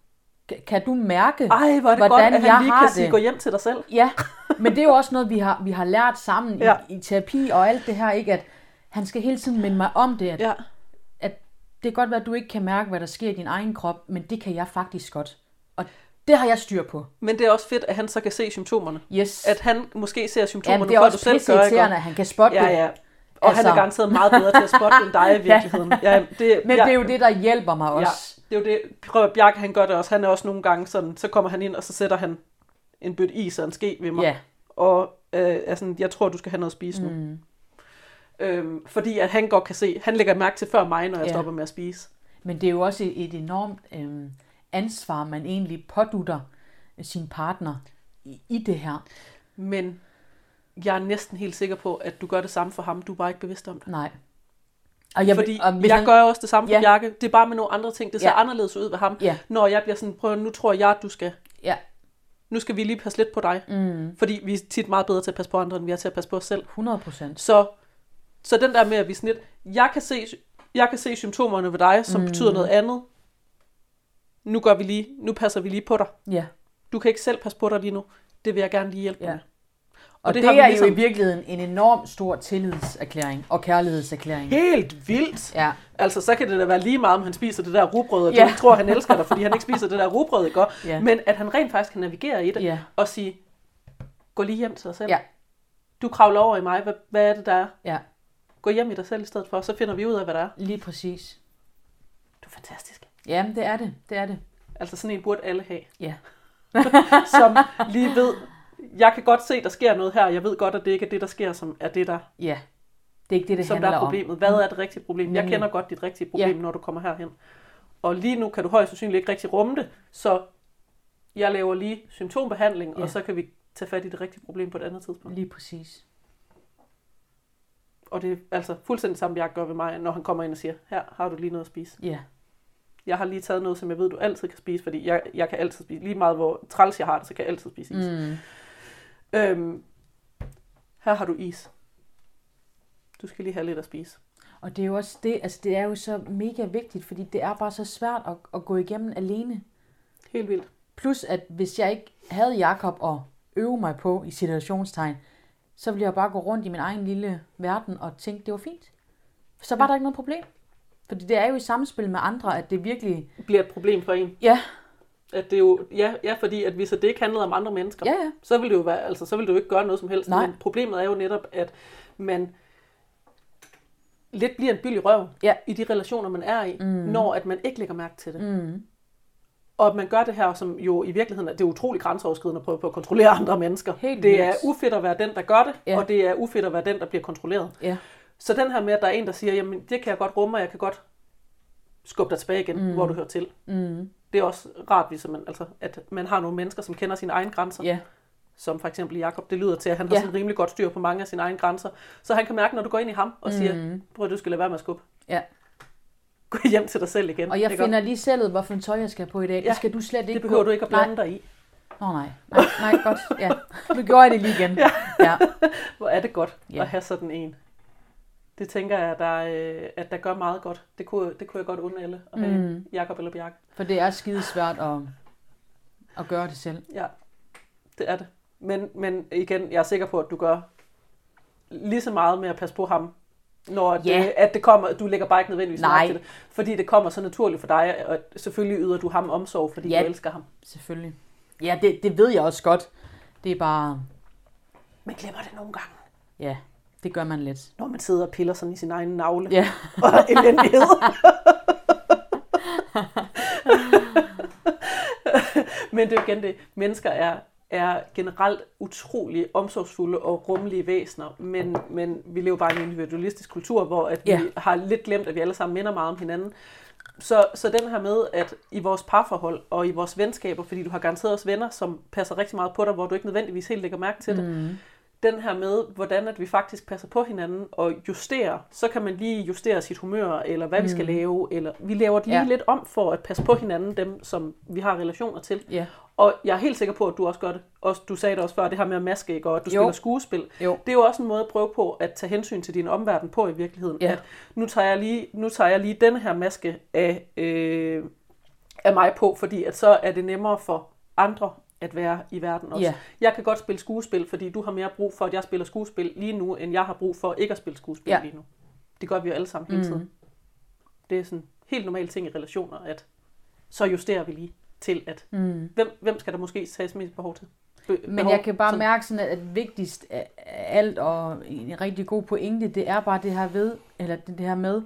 Speaker 2: Kan- du mærke,
Speaker 1: ej, hvor er det
Speaker 2: hvordan
Speaker 1: godt, at
Speaker 2: jeg
Speaker 1: han lige
Speaker 2: har
Speaker 1: kan sige,
Speaker 2: det?
Speaker 1: gå hjem til dig selv.
Speaker 2: Ja, men det er jo også noget, vi har, vi har lært sammen. Ja. i, i terapi og alt det her, ikke? At han skal hele tiden minde mig om det, at, ja.
Speaker 1: Ja.
Speaker 2: det kan godt være, at du ikke kan mærke, hvad der sker i din egen krop, men det kan jeg faktisk godt. Og det har jeg styr på.
Speaker 1: Men det er også fedt, at han så kan se symptomerne.
Speaker 2: Yes.
Speaker 1: At han måske ser
Speaker 2: ja,
Speaker 1: symptomerne,
Speaker 2: det er
Speaker 1: før du selv gør,
Speaker 2: irriterende, at han kan spotte
Speaker 1: Ja,
Speaker 2: det.
Speaker 1: ja. Og altså, han
Speaker 2: Altså-
Speaker 1: er garanteret meget bedre til at spotte end dig i virkeligheden. Ja, det,
Speaker 2: Men
Speaker 1: ja,
Speaker 2: det er jo det, der hjælper mig også.
Speaker 1: Ja, det er jo det. Prøv at Bjarke, han gør det også. Han er også nogle gange sådan, så kommer han ind, og så sætter han en bødt is og en ske ved mig.
Speaker 2: Ja.
Speaker 1: Og øh, er sådan, jeg tror, du skal have noget at spise nu. Mm. Øhm, fordi at han godt kan se, han lægger mærke til før mig, når jeg
Speaker 2: Ja.
Speaker 1: stopper med at spise.
Speaker 2: Men det er jo også et, et enormt øhm, ansvar, man egentlig pådutter sin partner i, i det her.
Speaker 1: Men jeg er næsten helt sikker på, at du gør det samme for ham. Du er bare ikke bevidst om det.
Speaker 2: Nej. Og jeg,
Speaker 1: Fordi
Speaker 2: og hvis
Speaker 1: jeg
Speaker 2: han-
Speaker 1: gør også det samme for
Speaker 2: Ja.
Speaker 1: Bjarke. Det er bare med nogle andre ting. Det ser
Speaker 2: Ja.
Speaker 1: anderledes ud ved ham.
Speaker 2: Ja.
Speaker 1: Når jeg bliver sådan, prøv nu tror jeg, at du skal
Speaker 2: Ja,
Speaker 1: nu skal vi lige passe lidt på dig. Mm. Fordi vi er tit meget bedre til at passe på andre, end vi er til at passe på os selv.
Speaker 2: 100 procent.
Speaker 1: Så, så den der med at vi sådan lidt, jeg kan se, jeg kan se symptomerne ved dig, som mm. betyder noget andet. Nu, gør vi lige, nu passer vi lige på dig.
Speaker 2: Ja.
Speaker 1: Du kan ikke selv passe på dig lige nu. Det vil jeg gerne lige hjælpe
Speaker 2: Ja.
Speaker 1: med.
Speaker 2: Og, og det,
Speaker 1: det har
Speaker 2: er ligesom... jo i virkeligheden en enorm stor tillidserklæring og kærlighedserklæring.
Speaker 1: Helt vildt.
Speaker 2: Ja.
Speaker 1: Altså, så kan det da være lige meget, om han spiser det der rugbrød, og
Speaker 2: Ja.
Speaker 1: du tror, han elsker dig, fordi han ikke spiser det der rugbrød, ikke?
Speaker 2: Ja.
Speaker 1: Men at han rent faktisk kan navigere i det,
Speaker 2: Ja.
Speaker 1: og sige, gå lige hjem til dig selv.
Speaker 2: Ja.
Speaker 1: Du kravler over i mig, hvad, hvad er det, der er?
Speaker 2: Ja,
Speaker 1: Gå hjem i dig selv i stedet for, og så finder vi ud af, hvad der er.
Speaker 2: lige præcis.
Speaker 1: Du er fantastisk.
Speaker 2: Ja, det er det. Det er det.
Speaker 1: Altså sådan en burde alle have.
Speaker 2: Ja.
Speaker 1: som lige ved, jeg kan godt se, der sker noget her, jeg ved godt, at det ikke er det, der sker, som er det, der,
Speaker 2: Ja. Det er ikke det, det
Speaker 1: som
Speaker 2: handler
Speaker 1: der er
Speaker 2: om.
Speaker 1: problemet. Hvad er det rigtige problem? Jeg kender godt dit rigtige problem,
Speaker 2: Ja.
Speaker 1: når du kommer herhen. Og lige nu kan du højst sandsynligt ikke rigtig rumme det, så jeg laver lige symptombehandling,
Speaker 2: Ja.
Speaker 1: og så kan vi tage fat i det rigtige problem på et andet tidspunkt.
Speaker 2: Lige præcis.
Speaker 1: Og det er altså fuldstændig samme, jeg gør ved mig, når han kommer ind og siger, her har du lige noget at spise.
Speaker 2: Ja.
Speaker 1: Jeg har lige taget noget, som jeg ved, du altid kan spise, fordi jeg, jeg kan altid spise. Lige meget hvor træls jeg har det, så kan jeg altid spise is.
Speaker 2: Mm.
Speaker 1: Øhm, her har du is. Du skal lige have lidt at spise.
Speaker 2: Og det er jo også det, altså det er jo så mega vigtigt, fordi det er bare så svært at, at gå igennem alene.
Speaker 1: Helt vildt.
Speaker 2: Plus, at hvis jeg ikke havde Jakob at øve mig på i situationstegn, så ville jeg bare gå rundt i min egen lille verden og tænke, det var fint. Så var ja. der ikke noget problem. Fordi det er jo i samspil med andre, at det virkelig...
Speaker 1: Bliver et problem for en.
Speaker 2: Ja,
Speaker 1: At det er jo, ja, ja, fordi at hvis det ikke handlede om andre mennesker,
Speaker 2: ja, ja.
Speaker 1: så ville det jo være, altså, så ville det jo ikke gøre noget som helst.
Speaker 2: Nej.
Speaker 1: Men problemet er jo netop, at man lidt bliver en byld i røven
Speaker 2: Ja.
Speaker 1: i de relationer, man er i, mm. når at man ikke lægger mærke til det.
Speaker 2: Mm.
Speaker 1: Og at man gør det her, som jo i virkeligheden er, det er utrolig grænseoverskridende at prøve på at kontrollere andre mennesker.
Speaker 2: Helt
Speaker 1: det er ufedt at være den, der gør det,
Speaker 2: Ja.
Speaker 1: og det er ufedt at være den, der bliver kontrolleret.
Speaker 2: Ja.
Speaker 1: Så den her med, at der er en, der siger, jamen det kan jeg godt rumme, og jeg kan godt skubbe dig tilbage igen, mm. hvor du hører til.
Speaker 2: Mm.
Speaker 1: Det er også rart, hvis man, altså, at man har nogle mennesker, som kender sine egne grænser.
Speaker 2: Ja.
Speaker 1: Som for eksempel Jakob, det lyder til, at han har
Speaker 2: Ja.
Speaker 1: sådan rimelig godt styr på mange af sine egne grænser. Så han kan mærke, når du går ind i ham og siger,
Speaker 2: Mm.
Speaker 1: prøv at du skal lade være med at skubbe.
Speaker 2: Ja.
Speaker 1: Gå hjem til dig selv igen.
Speaker 2: Og jeg
Speaker 1: ikke?
Speaker 2: finder lige selv hvorfor tøj jeg skal på i dag.
Speaker 1: Ja,
Speaker 2: Det skal du slet ikke
Speaker 1: Det behøver
Speaker 2: gå.
Speaker 1: du ikke at
Speaker 2: Nej.
Speaker 1: blande dig i.
Speaker 2: Nå nej. Nej, nej, godt. Ja. Nu gjorde jeg det lige igen.
Speaker 1: Ja.
Speaker 2: ja.
Speaker 1: Hvor er det godt
Speaker 2: Ja.
Speaker 1: at have sådan en. Det tænker jeg, der, øh, at der gør meget godt. Det kunne, det kunne jeg godt unde alle at have
Speaker 2: Mm.
Speaker 1: Jakob eller Bjarke.
Speaker 2: For det er skide svært at, at gøre det selv.
Speaker 1: Ja, det er det. Men, men igen, jeg er sikker på, at du gør lige så meget med at passe på ham, når det,
Speaker 2: Ja.
Speaker 1: at det kommer, du lægger bare ikke nødvendigvis
Speaker 2: Nej.
Speaker 1: til det. Fordi det kommer så naturligt for dig, og selvfølgelig yder du ham omsorg, fordi
Speaker 2: Ja.
Speaker 1: du elsker ham.
Speaker 2: Selvfølgelig. Ja, det, det ved jeg også godt. Det er bare...
Speaker 1: Men glemmer det nogle gange,
Speaker 2: Ja, det gør man lidt.
Speaker 1: når man sidder og piller sådan i sin egen navle.
Speaker 2: Ja.
Speaker 1: og elendighed. Men det er jo igen det. Mennesker er, er generelt utrolig omsorgsfulde og rummelige væsener, men, men vi lever bare i en individualistisk kultur, hvor at vi
Speaker 2: Ja.
Speaker 1: har lidt glemt, at vi alle sammen minder meget om hinanden. Så, så den her med, at i vores parforhold og i vores venskaber, fordi du har garanteret også venner, som passer rigtig meget på dig, hvor du ikke nødvendigvis helt lægger mærke til det,
Speaker 2: Mm.
Speaker 1: Den her med, hvordan at vi faktisk passer på hinanden og justerer, så kan man lige justere sit humør, eller hvad mm. vi skal lave, eller vi laver det lige ja. Lidt om for at passe på hinanden, dem som vi har relationer til.
Speaker 2: Ja.
Speaker 1: Og jeg er helt sikker på, at du også gør det. Også, du sagde det også før, det her med at maske, og at du
Speaker 2: Jo.
Speaker 1: spiller skuespil.
Speaker 2: Jo.
Speaker 1: Det er jo også en måde at prøve på at tage hensyn til din omverden på i virkeligheden.
Speaker 2: Ja.
Speaker 1: At nu tager jeg lige, nu tager jeg lige denne her maske af, øh, af mig på, fordi at så er det nemmere for andre at være i verden også.
Speaker 2: Ja.
Speaker 1: Jeg kan godt spille skuespil, fordi du har mere brug for, at jeg spiller skuespil lige nu, end jeg har brug for ikke at spille skuespil
Speaker 2: Ja.
Speaker 1: lige nu. Det gør vi jo alle sammen hele
Speaker 2: Mhm.
Speaker 1: tiden. Det er sådan helt normal ting i relationer, at så justerer vi lige til, at
Speaker 2: Mm.
Speaker 1: hvem, hvem skal der måske tages mest behov til? Be-
Speaker 2: Men
Speaker 1: behov,
Speaker 2: jeg kan bare
Speaker 1: sådan-
Speaker 2: mærke sådan, at vigtigst af alt, og en rigtig god pointe, det er bare det her ved, eller det, det her med,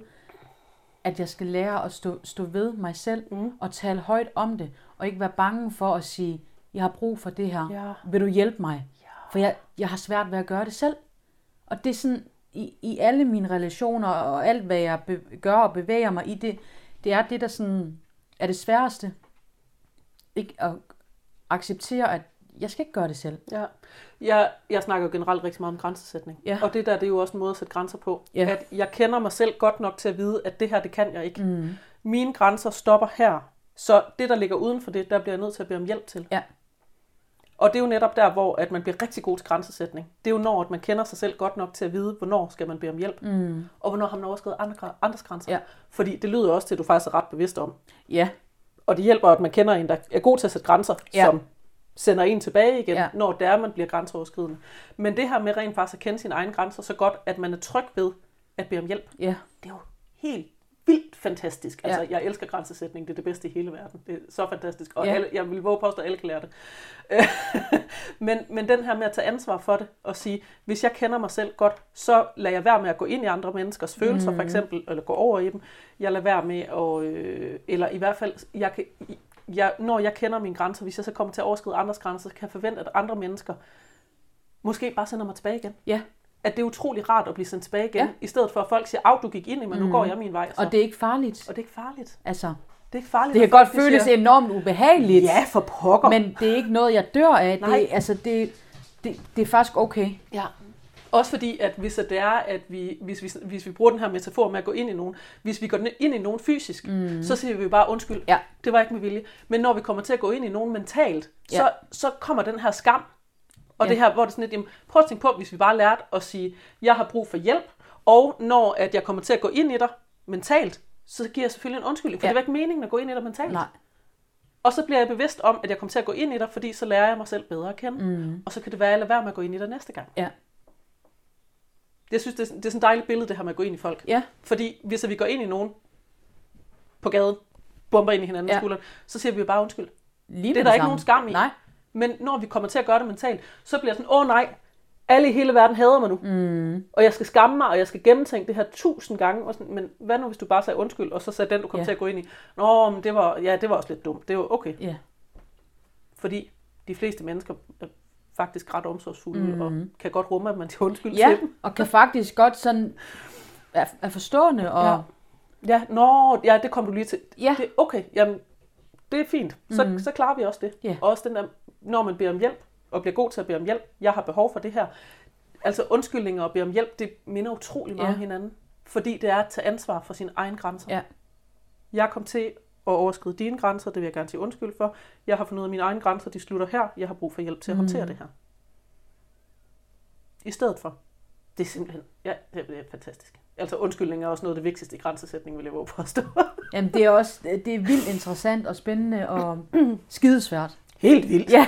Speaker 2: at jeg skal lære at stå, stå ved mig selv,
Speaker 1: Mm.
Speaker 2: og tale højt om det, og ikke være bange for at sige, jeg har brug for det her,
Speaker 1: Ja.
Speaker 2: vil du hjælpe mig? For jeg, jeg har svært ved at gøre det selv. Og det er sådan, i, i alle mine relationer, og alt hvad jeg be, gør og bevæger mig i, det, det er det, der sådan, er det sværeste. Ikke at acceptere, at jeg skal ikke gøre det selv.
Speaker 1: Ja. Jeg, jeg snakker jo generelt rigtig meget om grænsesætning.
Speaker 2: Ja.
Speaker 1: Og det der, det er jo også en måde at sætte grænser på.
Speaker 2: Ja.
Speaker 1: At jeg kender mig selv godt nok til at vide, at det her, det kan jeg ikke.
Speaker 2: Mm.
Speaker 1: Mine grænser stopper her. Så det, der ligger uden for det, der bliver jeg nødt til at bede om hjælp til.
Speaker 2: Ja.
Speaker 1: Og det er jo netop der, hvor at man bliver rigtig god til grænsesætning. Det er jo når, at man kender sig selv godt nok til at vide, hvornår skal man bede om hjælp,
Speaker 2: Mm.
Speaker 1: og hvornår har man overskrevet andre, andres grænser.
Speaker 2: Ja.
Speaker 1: Fordi det lyder også til, at du faktisk er ret bevidst om.
Speaker 2: Ja,
Speaker 1: Og det hjælper, at man kender en, der er god til at sætte grænser,
Speaker 2: Ja.
Speaker 1: som sender en tilbage igen,
Speaker 2: Ja.
Speaker 1: når det er, man bliver grænseoverskridende. Men det her med rent faktisk at kende sine egne grænser så godt, at man er tryg ved at bede om hjælp,
Speaker 2: ja,
Speaker 1: det er jo helt vildt fantastisk. Altså,
Speaker 2: Ja.
Speaker 1: jeg elsker grænsesætning. Det er det bedste i hele verden. Det er så fantastisk. Og
Speaker 2: Ja.
Speaker 1: alle, jeg vil våge påstå, at alle kan lære det. men, men den her med at tage ansvar for det, og sige, hvis jeg kender mig selv godt, så lader jeg være med at gå ind i andre menneskers følelser,
Speaker 2: Mm.
Speaker 1: for eksempel, eller gå over i dem. Jeg lader være med at, øh, eller i hvert fald, jeg kan, jeg, når jeg kender mine grænser, hvis jeg så kommer til at overskride andres grænser, så kan jeg forvente, at andre mennesker måske bare sender mig tilbage igen.
Speaker 2: ja.
Speaker 1: At det er utrolig rart at blive sendt tilbage igen,
Speaker 2: Ja.
Speaker 1: i stedet for at folk siger, af du gik ind i mig, nu
Speaker 2: Mm.
Speaker 1: går jeg min vej. Så.
Speaker 2: Og det er ikke farligt.
Speaker 1: Og det er ikke farligt.
Speaker 2: Altså,
Speaker 1: Det er ikke farligt.
Speaker 2: det kan godt
Speaker 1: folk,
Speaker 2: føles
Speaker 1: siger,
Speaker 2: enormt ubehageligt,
Speaker 1: Ja, for pokker.
Speaker 2: men det er ikke noget, jeg dør af.
Speaker 1: Nej.
Speaker 2: Det, altså, det, det, det er faktisk okay.
Speaker 1: Ja. Også fordi, at hvis det er, at vi, hvis, vi, hvis vi bruger den her metafor med at gå ind i nogen, hvis vi går ind i nogen fysisk, mm. så siger vi bare undskyld,
Speaker 2: Ja.
Speaker 1: det var ikke med vilje. Men når vi kommer til at gå ind i nogen mentalt,
Speaker 2: Ja.
Speaker 1: så, så kommer den her skam, og
Speaker 2: Ja.
Speaker 1: det her, hvor det er sådan lidt, jamen, prøv at tænke på, hvis vi bare lærte at sige, jeg har brug for hjælp, og når at jeg kommer til at gå ind i dig mentalt, så giver jeg selvfølgelig en undskyldning, for
Speaker 2: Ja.
Speaker 1: det var ikke meningen at gå ind i dig mentalt.
Speaker 2: Nej.
Speaker 1: Og så bliver jeg bevidst om, at jeg kommer til at gå ind i dig, fordi så lærer jeg mig selv bedre at kende.
Speaker 2: Mm.
Speaker 1: Og så kan det være, at jeg lader være med at gå ind i dig næste gang.
Speaker 2: Ja.
Speaker 1: Jeg synes, det er, det er sådan et dejligt billede, det her med at gå ind i folk.
Speaker 2: Ja.
Speaker 1: Fordi hvis vi går ind i nogen på gaden, bomber ind i hinanden
Speaker 2: Ja.
Speaker 1: skulderen, så siger vi jo bare undskyld.
Speaker 2: Lige
Speaker 1: Det er der ikke
Speaker 2: samme.
Speaker 1: nogen skam i.
Speaker 2: Nej.
Speaker 1: Men når vi kommer til at gøre det mentalt, så bliver det sådan, åh nej, alle i hele verden hader mig nu.
Speaker 2: Mm.
Speaker 1: Og jeg skal skamme mig, og jeg skal gennemtænke det her tusind gange. Og sådan, men hvad nu, hvis du bare sagde undskyld, og så sagde den, du kom
Speaker 2: ja.
Speaker 1: til at gå ind i, Nå, men det var, ja, det var også lidt dumt. Det var okay.
Speaker 2: Ja.
Speaker 1: Fordi de fleste mennesker er faktisk ret omsorgsfulde, mm. og kan godt rumme, at man siger undskyld
Speaker 2: ja,
Speaker 1: til dem.
Speaker 2: og kan faktisk godt sådan er, er forstående og
Speaker 1: Ja. Ja, nå, ja, det kom du lige til.
Speaker 2: Ja.
Speaker 1: Det, okay, jamen, det er fint. Så, mm. så klarer vi også det.
Speaker 2: Ja.
Speaker 1: Og også den der, når man beder om hjælp, og bliver god til at bede om hjælp, jeg har behov for det her. Altså undskyldninger og bede om hjælp, det minder utrolig meget
Speaker 2: Ja.
Speaker 1: om hinanden. Fordi det er at tage ansvar for sine egne grænser.
Speaker 2: Ja.
Speaker 1: Jeg kom til at overskride dine grænser, det vil jeg gerne sige undskyld for. Jeg har fundet ud af, mine egne grænser, de slutter her. Jeg har brug for hjælp til at håndtere
Speaker 2: Mhm.
Speaker 1: det her. I stedet for. Det er simpelthen, ja, det er fantastisk. Altså undskyldning er også noget af det vigtigste i grænsesætning, vil jeg våge på at stå.
Speaker 2: Jamen, det er også det er vildt interessant og spændende og skidesvært.
Speaker 1: Helt vildt.
Speaker 2: Ja.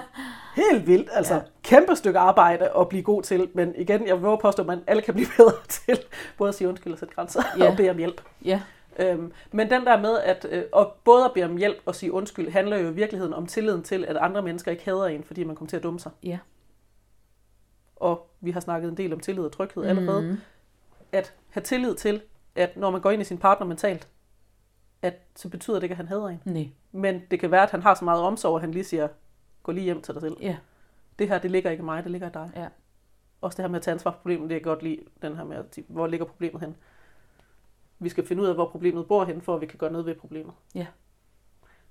Speaker 1: Helt vildt. Altså,
Speaker 2: Ja.
Speaker 1: kæmpe stykke arbejde at blive god til. Men igen, jeg vil påstå, at man alle kan blive bedre til både at sige undskyld og sætte grænser
Speaker 2: Ja.
Speaker 1: og bede om hjælp.
Speaker 2: Ja.
Speaker 1: Øhm, men den der med, at øh, og både at bede om hjælp og sige undskyld, handler jo i virkeligheden om tilliden til, at andre mennesker ikke hader en, fordi man kommer til at dumme sig.
Speaker 2: Ja.
Speaker 1: Og vi har snakket en del om tillid og tryghed allerede.
Speaker 2: Mm.
Speaker 1: At have tillid til, at når man går ind i sin partner mentalt, at så betyder det ikke, at han hader en.
Speaker 2: Nej.
Speaker 1: Men det kan være, at han har så meget omsorg, at han lige siger, gå lige hjem til dig selv.
Speaker 2: Ja.
Speaker 1: det her, det ligger ikke i mig, det ligger i dig.
Speaker 2: Ja.
Speaker 1: Også det her med at tage ansvar for problemet, det er godt lide, den her med, at hvor ligger problemet hen. Vi skal finde ud af, hvor problemet bor hen, for at vi kan gøre noget ved problemet.
Speaker 2: Ja.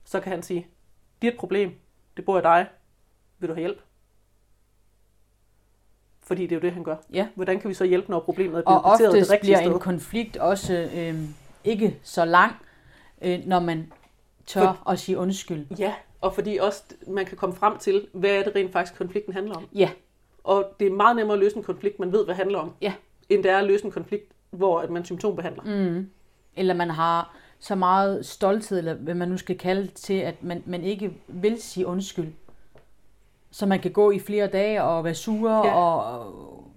Speaker 1: Så kan han sige, dit problem, det bor i dig, vil du have hjælp? Fordi det er jo det, han gør.
Speaker 2: Ja.
Speaker 1: Hvordan kan vi så hjælpe, når problemet er blevet
Speaker 2: Og
Speaker 1: det
Speaker 2: oftest
Speaker 1: rigtige
Speaker 2: bliver
Speaker 1: sted?
Speaker 2: en konflikt også øh, ikke så lang, øh, når man tør at sige undskyld.
Speaker 1: Ja, og fordi også man kan komme frem til, hvad er det rent faktisk konflikten handler om.
Speaker 2: Ja.
Speaker 1: Og det er meget nemmere at løse en konflikt, man ved, hvad det handler om,
Speaker 2: Ja.
Speaker 1: end det er at løse en konflikt, hvor at man symptombehandler.
Speaker 2: Mm. Eller man har så meget stolthed, eller hvad man nu skal kalde det, til, at man, man ikke vil sige undskyld. Så man kan gå i flere dage og være sure
Speaker 1: Ja.
Speaker 2: og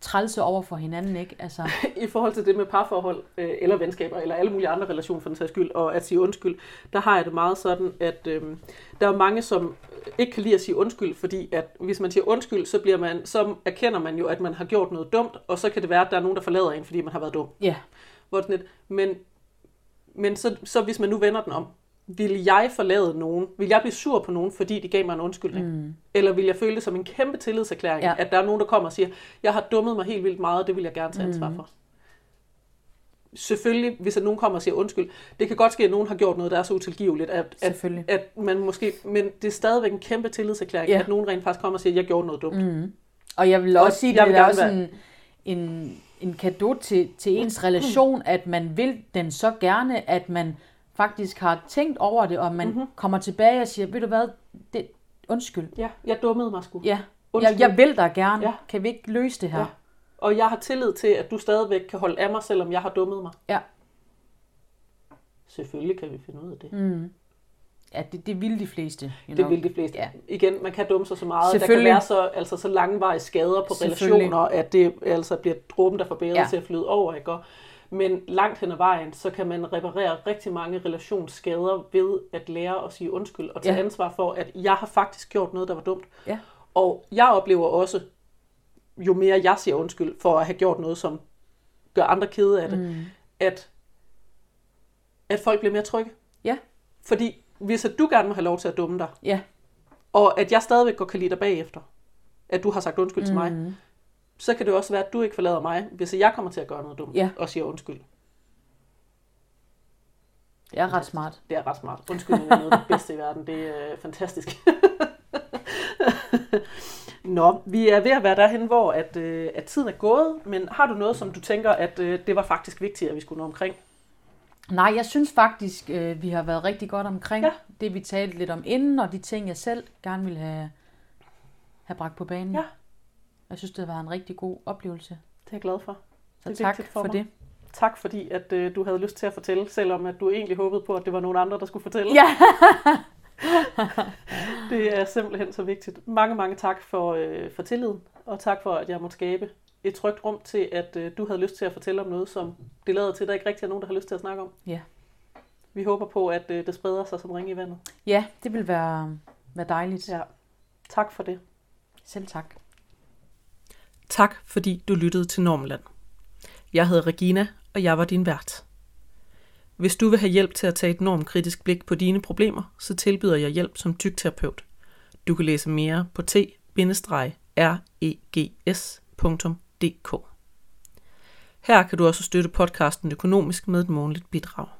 Speaker 2: trælse over for hinanden, ikke? Altså,
Speaker 1: I forhold til det med parforhold, øh, eller venskaber, eller alle mulige andre relationer for den sags skyld, og at sige undskyld, der har jeg det meget sådan, at øh, der er mange, som ikke kan lide at sige undskyld, fordi at hvis man siger undskyld, så, bliver man, så erkender man jo, at man har gjort noget dumt, og så kan det være, at der er nogen, der forlader en, fordi man har været dum.
Speaker 2: ja,
Speaker 1: Hvor det sådan lidt, men men så, så hvis man nu vender den om, vil jeg forlade nogen? Vil jeg blive sur på nogen, fordi de gav mig en undskyldning?
Speaker 2: mm.
Speaker 1: Eller vil jeg føle det som en kæmpe tillidserklæring,
Speaker 2: Ja.
Speaker 1: at der er nogen, der kommer og siger, jeg har dummet mig helt vildt meget, det vil jeg gerne tage ansvar for. Selvfølgelig, hvis at nogen kommer og siger undskyld, det kan godt ske, at nogen har gjort noget, der er så utilgiveligt, at, at, at man måske, men det er stadigvæk en kæmpe tillidserklæring,
Speaker 2: Ja.
Speaker 1: at nogen rent faktisk kommer og siger, jeg gjorde noget dumt.
Speaker 2: Mm. Og jeg vil også
Speaker 1: Og
Speaker 2: sige, det er også
Speaker 1: være-
Speaker 2: en, en, en gave til, til ens relation, at man vil den så gerne, at man faktisk har tænkt over det, og man
Speaker 1: Mhm.
Speaker 2: mm-hmm. kommer tilbage og siger, ved du hvad, det, undskyld.
Speaker 1: Ja, jeg dummede mig sgu.
Speaker 2: Ja, jeg,
Speaker 1: Undskyld.
Speaker 2: jeg vil dig gerne.
Speaker 1: Ja.
Speaker 2: Kan vi ikke løse det her?
Speaker 1: Ja. Og jeg har tillid til, at du stadigvæk kan holde af mig, selvom jeg har dummet mig.
Speaker 2: Ja.
Speaker 1: Selvfølgelig kan vi finde ud af det.
Speaker 2: Mm. Ja, det, det vil de fleste. You
Speaker 1: Det
Speaker 2: know.
Speaker 1: vil de fleste.
Speaker 2: Ja.
Speaker 1: Igen, man kan dumme sig så meget. Der kan være så, altså, så langvarige skader på relationer, at det altså bliver dråben, der får bæret
Speaker 2: ja.
Speaker 1: til at flyde over. Ikke? Og- Men langt hen ad vejen, så kan man reparere rigtig mange relationsskader ved at lære at sige undskyld og tage
Speaker 2: Ja.
Speaker 1: ansvar for, at jeg har faktisk gjort noget, der var dumt.
Speaker 2: Ja.
Speaker 1: Og jeg oplever også, jo mere jeg siger undskyld for at have gjort noget, som gør andre kede af det,
Speaker 2: Mm.
Speaker 1: at, at folk bliver mere trygge.
Speaker 2: Ja.
Speaker 1: Fordi hvis at du gerne må have lov til at dumme dig,
Speaker 2: Ja.
Speaker 1: og at jeg stadigvæk godt kan lide dig bagefter, at du har sagt undskyld mm. til mig,
Speaker 2: Mm.
Speaker 1: Så kan det også være, at du ikke forlader mig, hvis jeg kommer til at gøre noget dumt
Speaker 2: Ja.
Speaker 1: og siger undskyld.
Speaker 2: Det er ret smart.
Speaker 1: Det er ret smart. Undskyldning er noget af det bedste i verden. Det er øh, fantastisk. Nå, vi er ved at være derhen, hvor at, øh, at tiden er gået, men har du noget, som du tænker, at øh, det var faktisk vigtigt, at vi skulle nå omkring?
Speaker 2: Nej, jeg synes faktisk, øh, vi har været rigtig godt omkring
Speaker 1: Ja.
Speaker 2: det, vi talte lidt om inden, og de ting, jeg selv gerne ville have, have bragt på banen.
Speaker 1: Ja.
Speaker 2: Jeg synes, det været en rigtig god oplevelse.
Speaker 1: Det er jeg glad for.
Speaker 2: Så
Speaker 1: Det er
Speaker 2: tak
Speaker 1: for
Speaker 2: for det.
Speaker 1: tak fordi, at øh, du havde lyst til at fortælle, selvom at du egentlig håbede på, at det var nogen andre, der skulle fortælle.
Speaker 2: Ja.
Speaker 1: Det er simpelthen så vigtigt. Mange, mange tak for, øh, for tilliden, og tak for, at jeg måtte skabe et trygt rum til, at øh, du havde lyst til at fortælle om noget, som det lader til, at der ikke rigtig er nogen, der har lyst til at snakke om.
Speaker 2: Ja.
Speaker 1: Vi håber på, at øh, det spreder sig som ring i vandet.
Speaker 2: ja, det vil være, være dejligt.
Speaker 1: Ja. Tak for det.
Speaker 2: Selv tak.
Speaker 1: Tak fordi du lyttede til Normland. Jeg hedder Regina, og jeg var din vært. Hvis du vil have hjælp til at tage et normkritisk blik på dine problemer, så tilbyder jeg hjælp som tygterapeut. Du kan læse mere på t-regs.dk. Her kan du også støtte podcasten økonomisk med et månedligt bidrag.